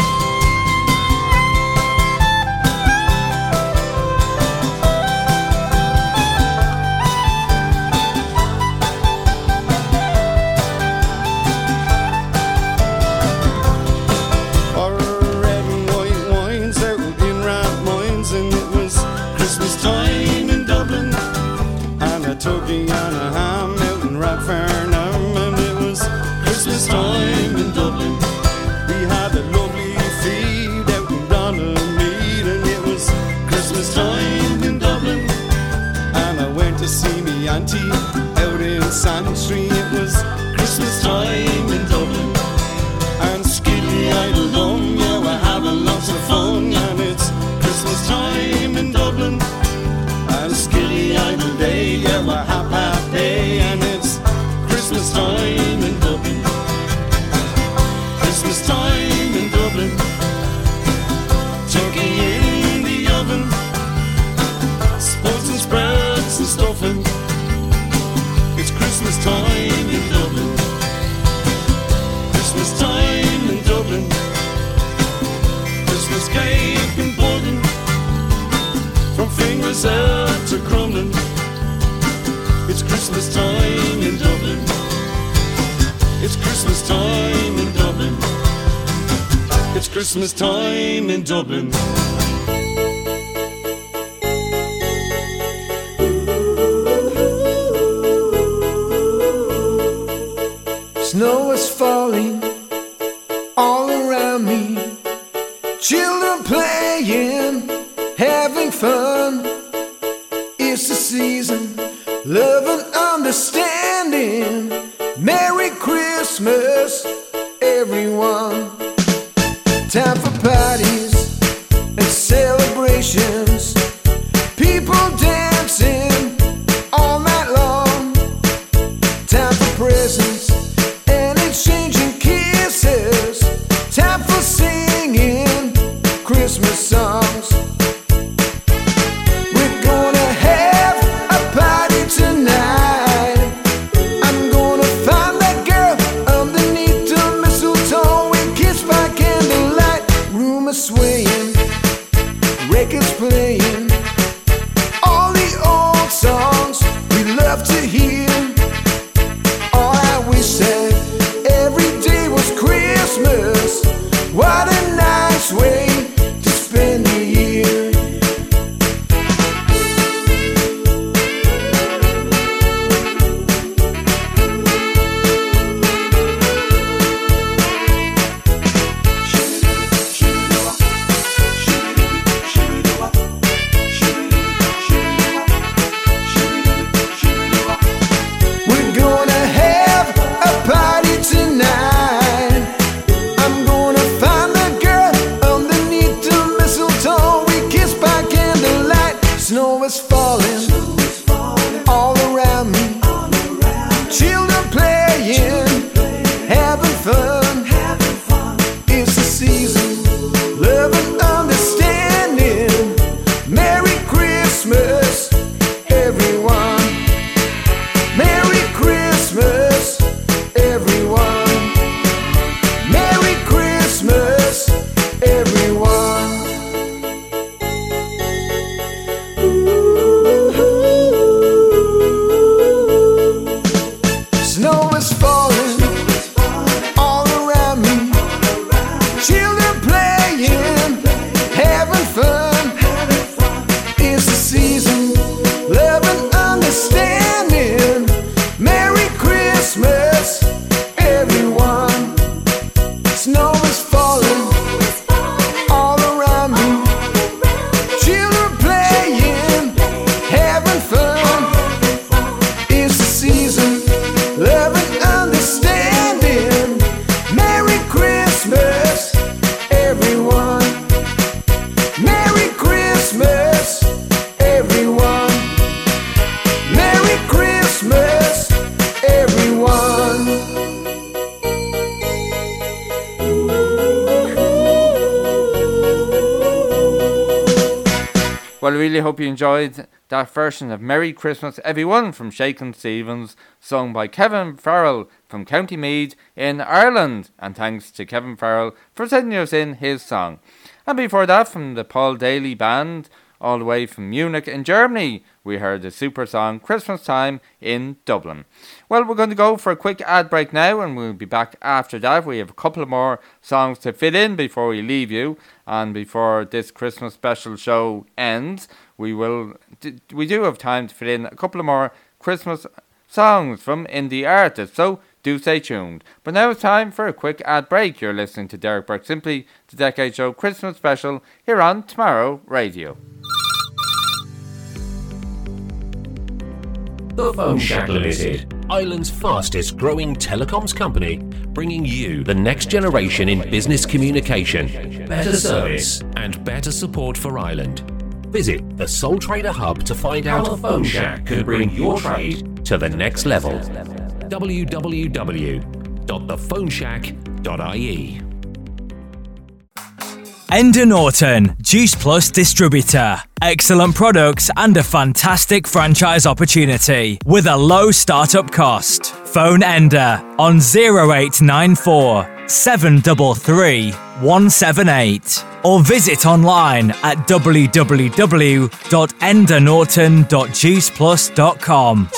In Christmas time in Dublin. Enjoyed that version of Merry Christmas Everyone from Shakin' Stevens, sung by Kevin Farrell from County Meath in Ireland. And thanks to Kevin Farrell for sending us in his song. And before that, from the Paul Daly Band, all the way from Munich in Germany, we heard the super song Christmas Time in Dublin. Well, we're going to go for a quick ad break now, and we'll be back after that. We have a couple of more songs to fit in before we leave you, and before this Christmas special show ends, we will we do have time to fit in a couple of more Christmas songs from indie artists. So do stay tuned. But now it's time for a quick ad break. You're listening to Derek Burke Simply, the Decade Show Christmas special here on Tomorrow Radio. The Phone Shack Limited, Ireland's fastest growing telecoms company, bringing you the next generation in business communication, better service, and better support for Ireland. Visit the Soul Trader Hub to find out how the Phone Shack can bring your trade to the next level. www.thephoneshack.ie Enda Norton, Juice Plus distributor. Excellent products and a fantastic franchise opportunity with a low startup cost. Phone Enda on 0894 733 178 or visit online at www.endanorton.juiceplus.com.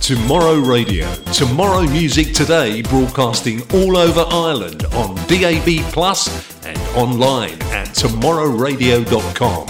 Tomorrow Radio. Tomorrow Music Today broadcasting all over Ireland on DAB Plus and online at tomorrowradio.com.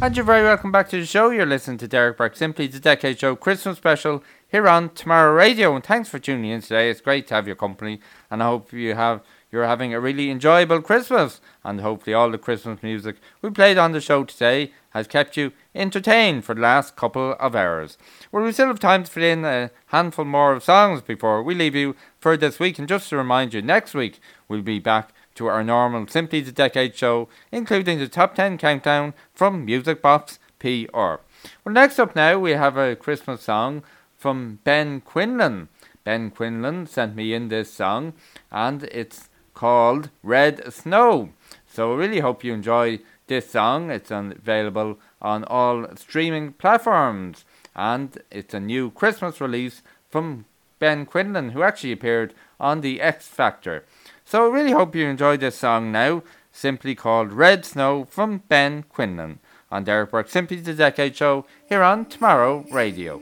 And you're very welcome back to the show. You're listening to Derek Burke, Simply the Decade Show Christmas special here on Tomorrow Radio. And thanks for tuning in today. It's great to have your company, and I hope you have you're having a really enjoyable Christmas. And hopefully, all the Christmas music we played on the show today has kept you entertained for the last couple of hours. Well, we still have time to fit in a handful more of songs before we leave you for this week. And just to remind you, next week we'll be back to our normal Simply the Decade show, including the top 10 countdown from Music Box PR. Well, next up now, we have a Christmas song from Ben Quinlan. Ben Quinlan sent me in this song, and it's called Red Snow. So I really hope you enjoy this song. It's available on all streaming platforms, and it's a new Christmas release from Ben Quinlan, who actually appeared on The X Factor. So I really hope you enjoy this song now, simply called Red Snow from Ben Quinlan on Derek Burke Simply the Decade Show here on Tomorrow Radio.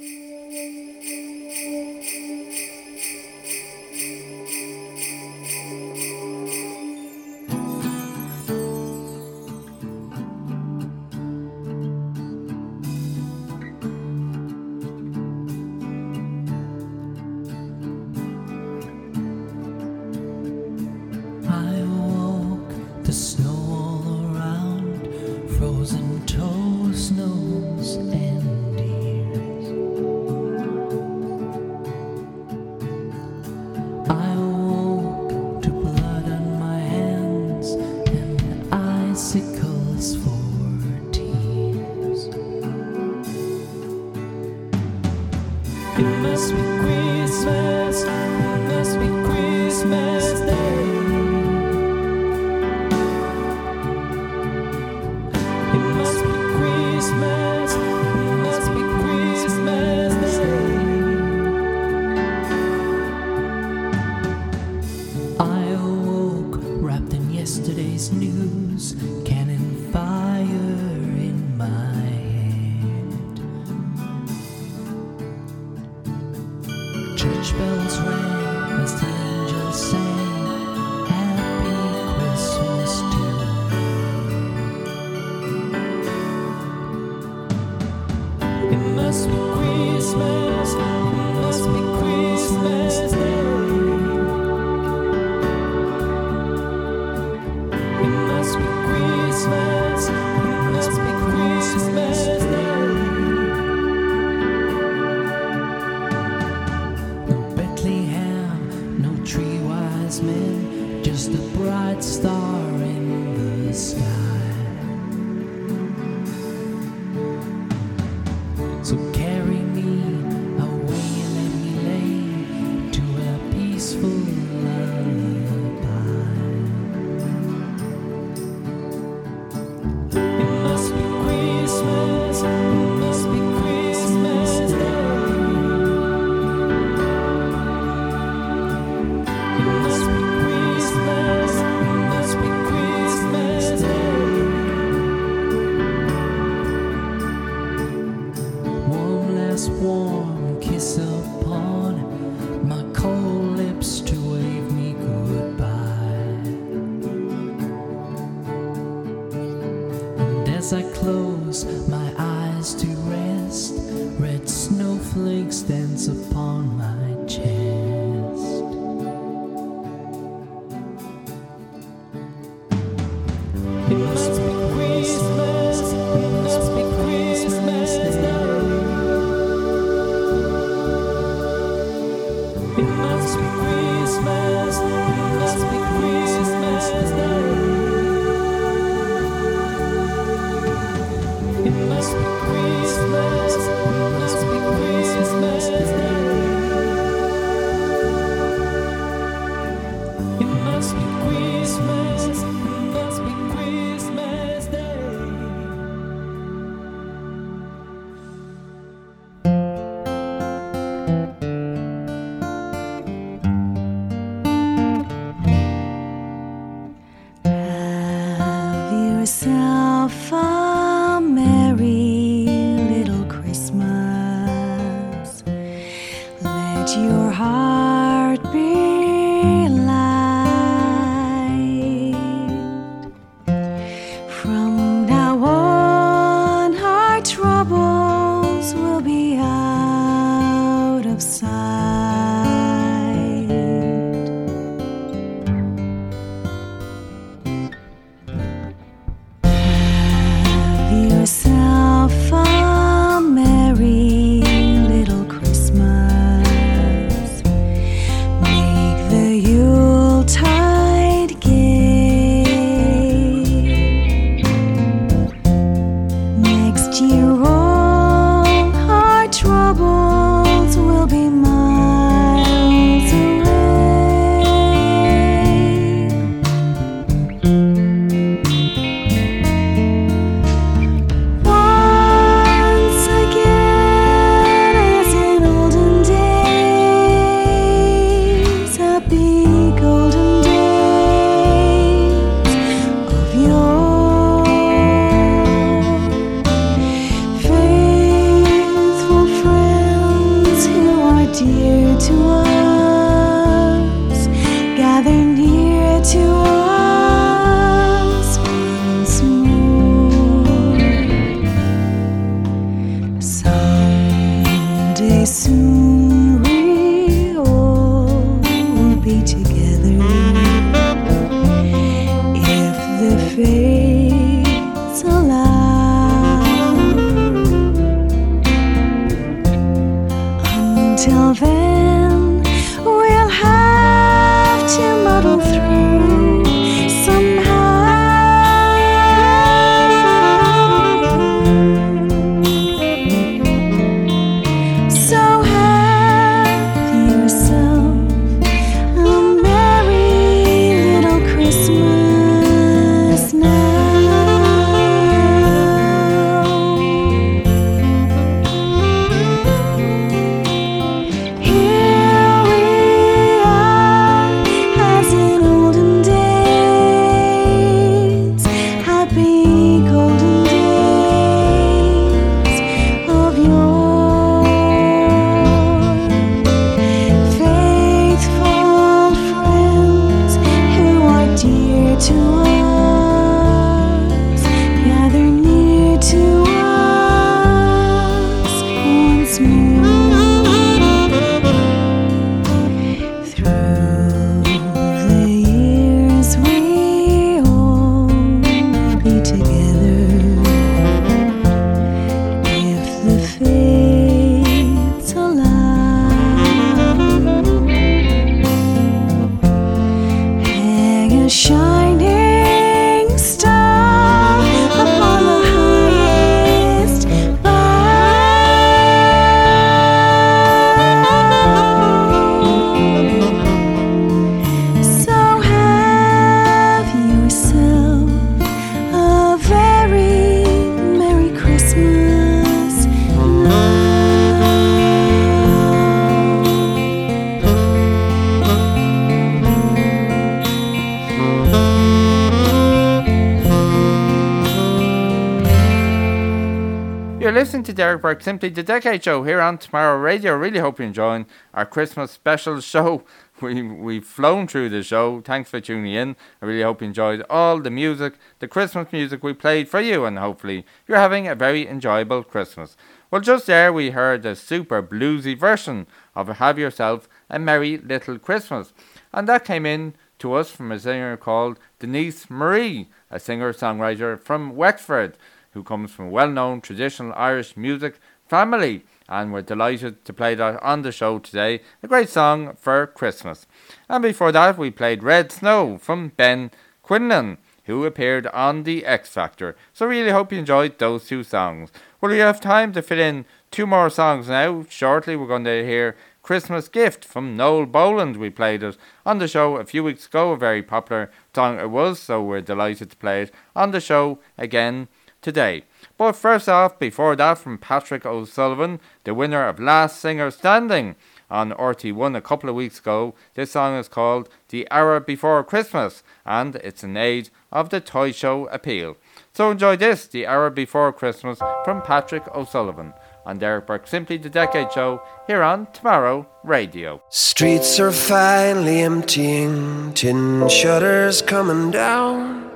To Derek Burke, Simply the Decade Show here on Tomorrow Radio. Really hope you're enjoying our Christmas special show. We, we've flown through the show. Thanks for tuning in. I really hope you enjoyed all the music, the Christmas music we played for you, and hopefully you're having a very enjoyable Christmas. Well, just there we heard a super bluesy version of Have Yourself a Merry Little Christmas. And that came in to us from a singer called Denise Marie, a singer songwriter from Wexford who comes from a well known traditional Irish music family. And we're delighted to play that on the show today. A great song for Christmas. And before that, we played Red Snow from Ben Quinlan, who appeared on The X Factor. So, really hope you enjoyed those two songs. Well, we have time to fit in two more songs now. Shortly, we're going to hear Christmas Gift from Noel Boland. We played it on the show a few weeks ago. A very popular song it was, so we're delighted to play it on the show again today. But first off, before that, from Patrick O'Sullivan, the winner of Last Singer Standing, on RTÉ One a couple of weeks ago. This song is called The Hour Before Christmas and it's an aid of the toy show appeal. So enjoy this, The Hour Before Christmas from Patrick O'Sullivan on Derek Burke Simply the Decade Show here on Tomorrow Radio. Streets are finally emptying, tin shutters coming down.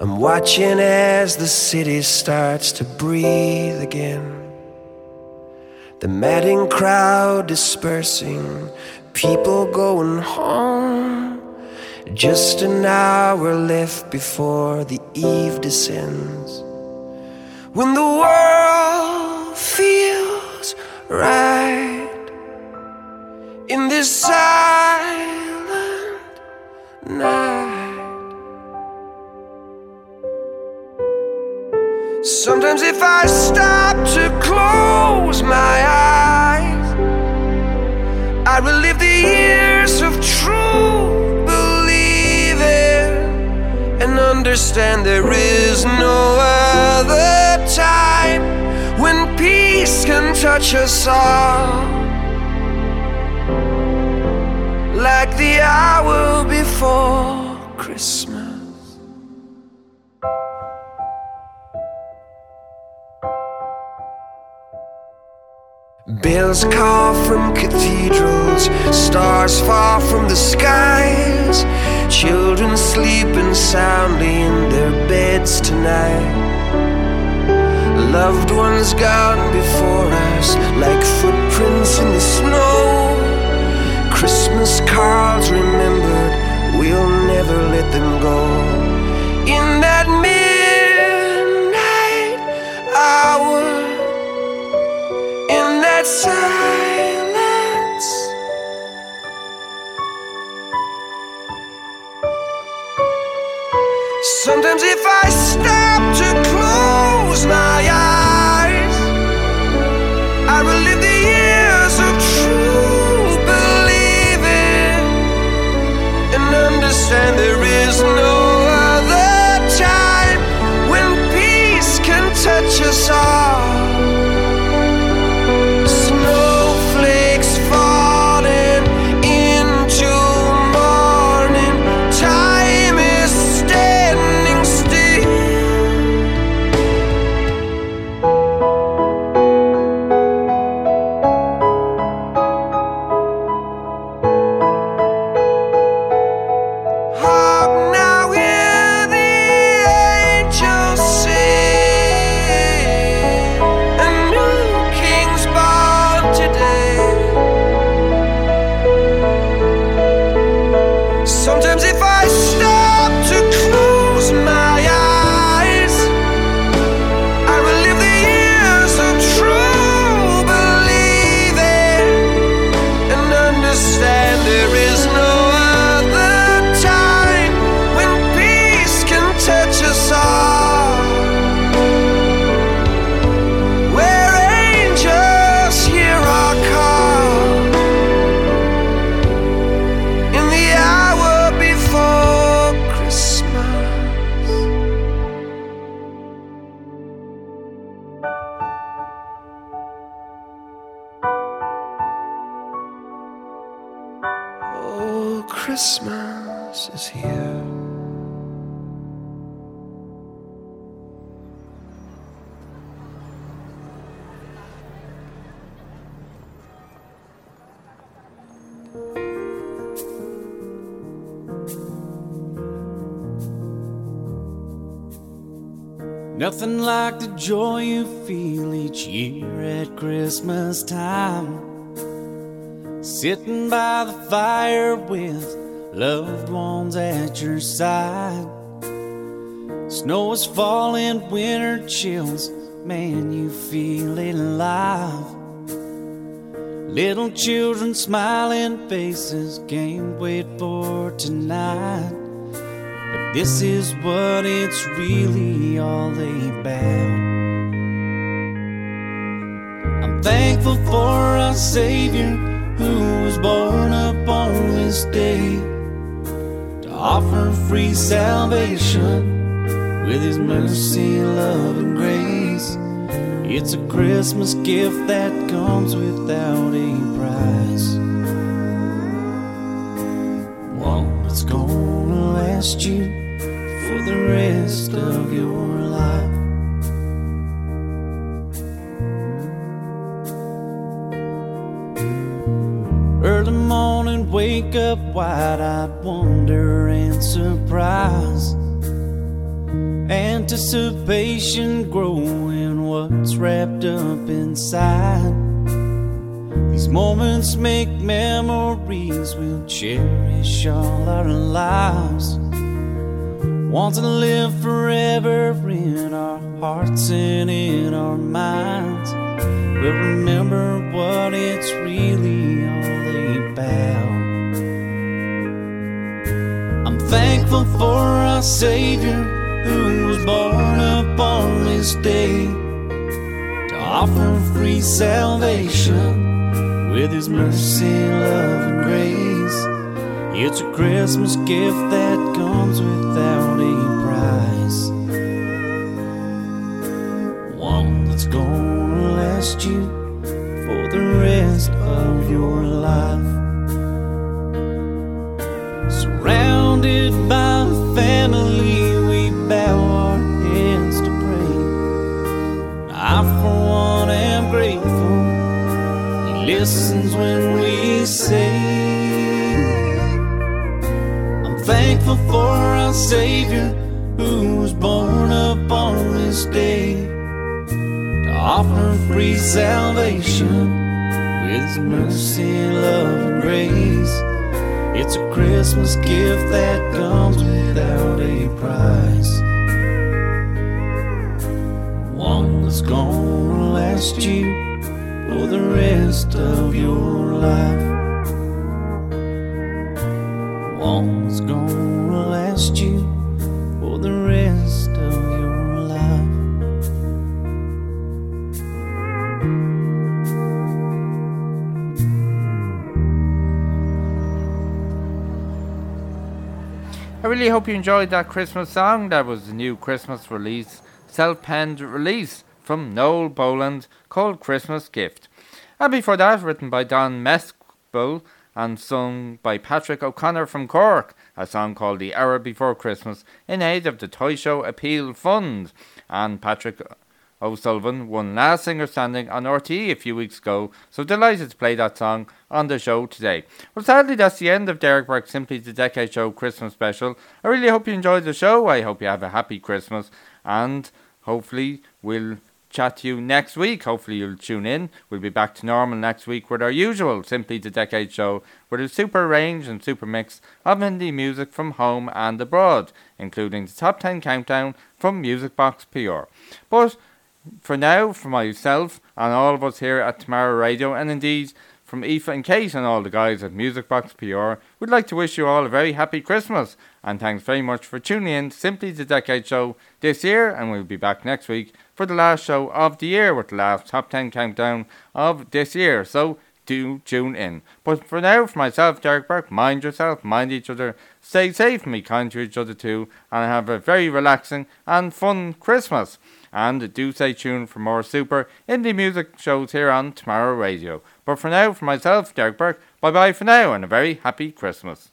I'm watching as the city starts to breathe again. The madding crowd dispersing, people going home. Just an hour left before the eve descends. When the world feels right in this silent night. Sometimes, if I stop to close my eyes, I relive the years of true believing and understand there is no other time when peace can touch us all like the hour before Christmas. Bells call from cathedrals, stars fall from the skies. Children sleeping soundly in their beds tonight. Loved ones gone before us, like footprints in the snow. Christmas cards remembered, we'll never let them go. In that midnight hour. Sometimes, if I stop to close my eyes, I relive the years of true believing and understand there is no joy you feel each year at Christmas time. Sitting by the fire with loved ones at your side. Snow is falling, winter chills, man, you feel it alive. Little children smiling faces can't wait for tonight. But this is what it's really all about. I'm thankful for our Savior who was born upon this day to offer free salvation with His mercy, love, and grace. It's a Christmas gift that comes without a price. Last you for the rest of your life. Early morning, wake up wide eyed wonder and surprise. Anticipation growing what's wrapped up inside. These moments make memories we'll cherish all our lives. Want to live forever in our hearts and in our minds. We'll remember what it's really all about. I'm thankful for our Savior who was born upon this day to offer free salvation with His mercy, love, and grace. It's a Christmas gift that gonna last you for the rest of your life. Surrounded by family, we bow our heads to pray. I, for one, am grateful. He listens when we say, I'm thankful for our Savior free salvation with mercy, love, and grace. It's a Christmas gift that comes without a price. One that's gonna last you for the rest of your life. One that's gonna last you really hope you enjoyed that Christmas song. That was the new Christmas release, self penned release from Noel Boland called Christmas Gift. And before that, written by Don Mescall and sung by Patrick O'Connor from Cork, a song called The Hour Before Christmas in aid of the Toy Show Appeal Fund. And Patrick O'Sullivan won last singer standing on RTE a few weeks ago, so delighted to play that song on the show today. Well, sadly, that's the end of Derek Burke Simply the Decade Show Christmas special. I really hope you enjoyed the show. I hope you have a happy Christmas, and hopefully, we'll chat to you next week. Hopefully, you'll tune in. We'll be back to normal next week with our usual Simply the Decade Show with a super range and super mix of indie music from home and abroad, including the top 10 countdown from Music Box PR. But for now, for myself and all of us here at Tomorrow Radio, and indeed from Aoife and Kate and all the guys at Music Box PR, we'd like to wish you all a very happy Christmas. And thanks very much for tuning in Simply the Decade Show this year, and we'll be back next week for the last show of the year with the last top 10 countdown of this year. So do tune in. But for now, for myself, Derek Burke, mind yourself, mind each other, stay safe, and be kind to each other too, and have a very relaxing and fun Christmas. And do stay tuned for more super indie music shows here on Tomorrow Radio. But for now, for myself, Derek Burke, bye bye for now, and a very happy Christmas.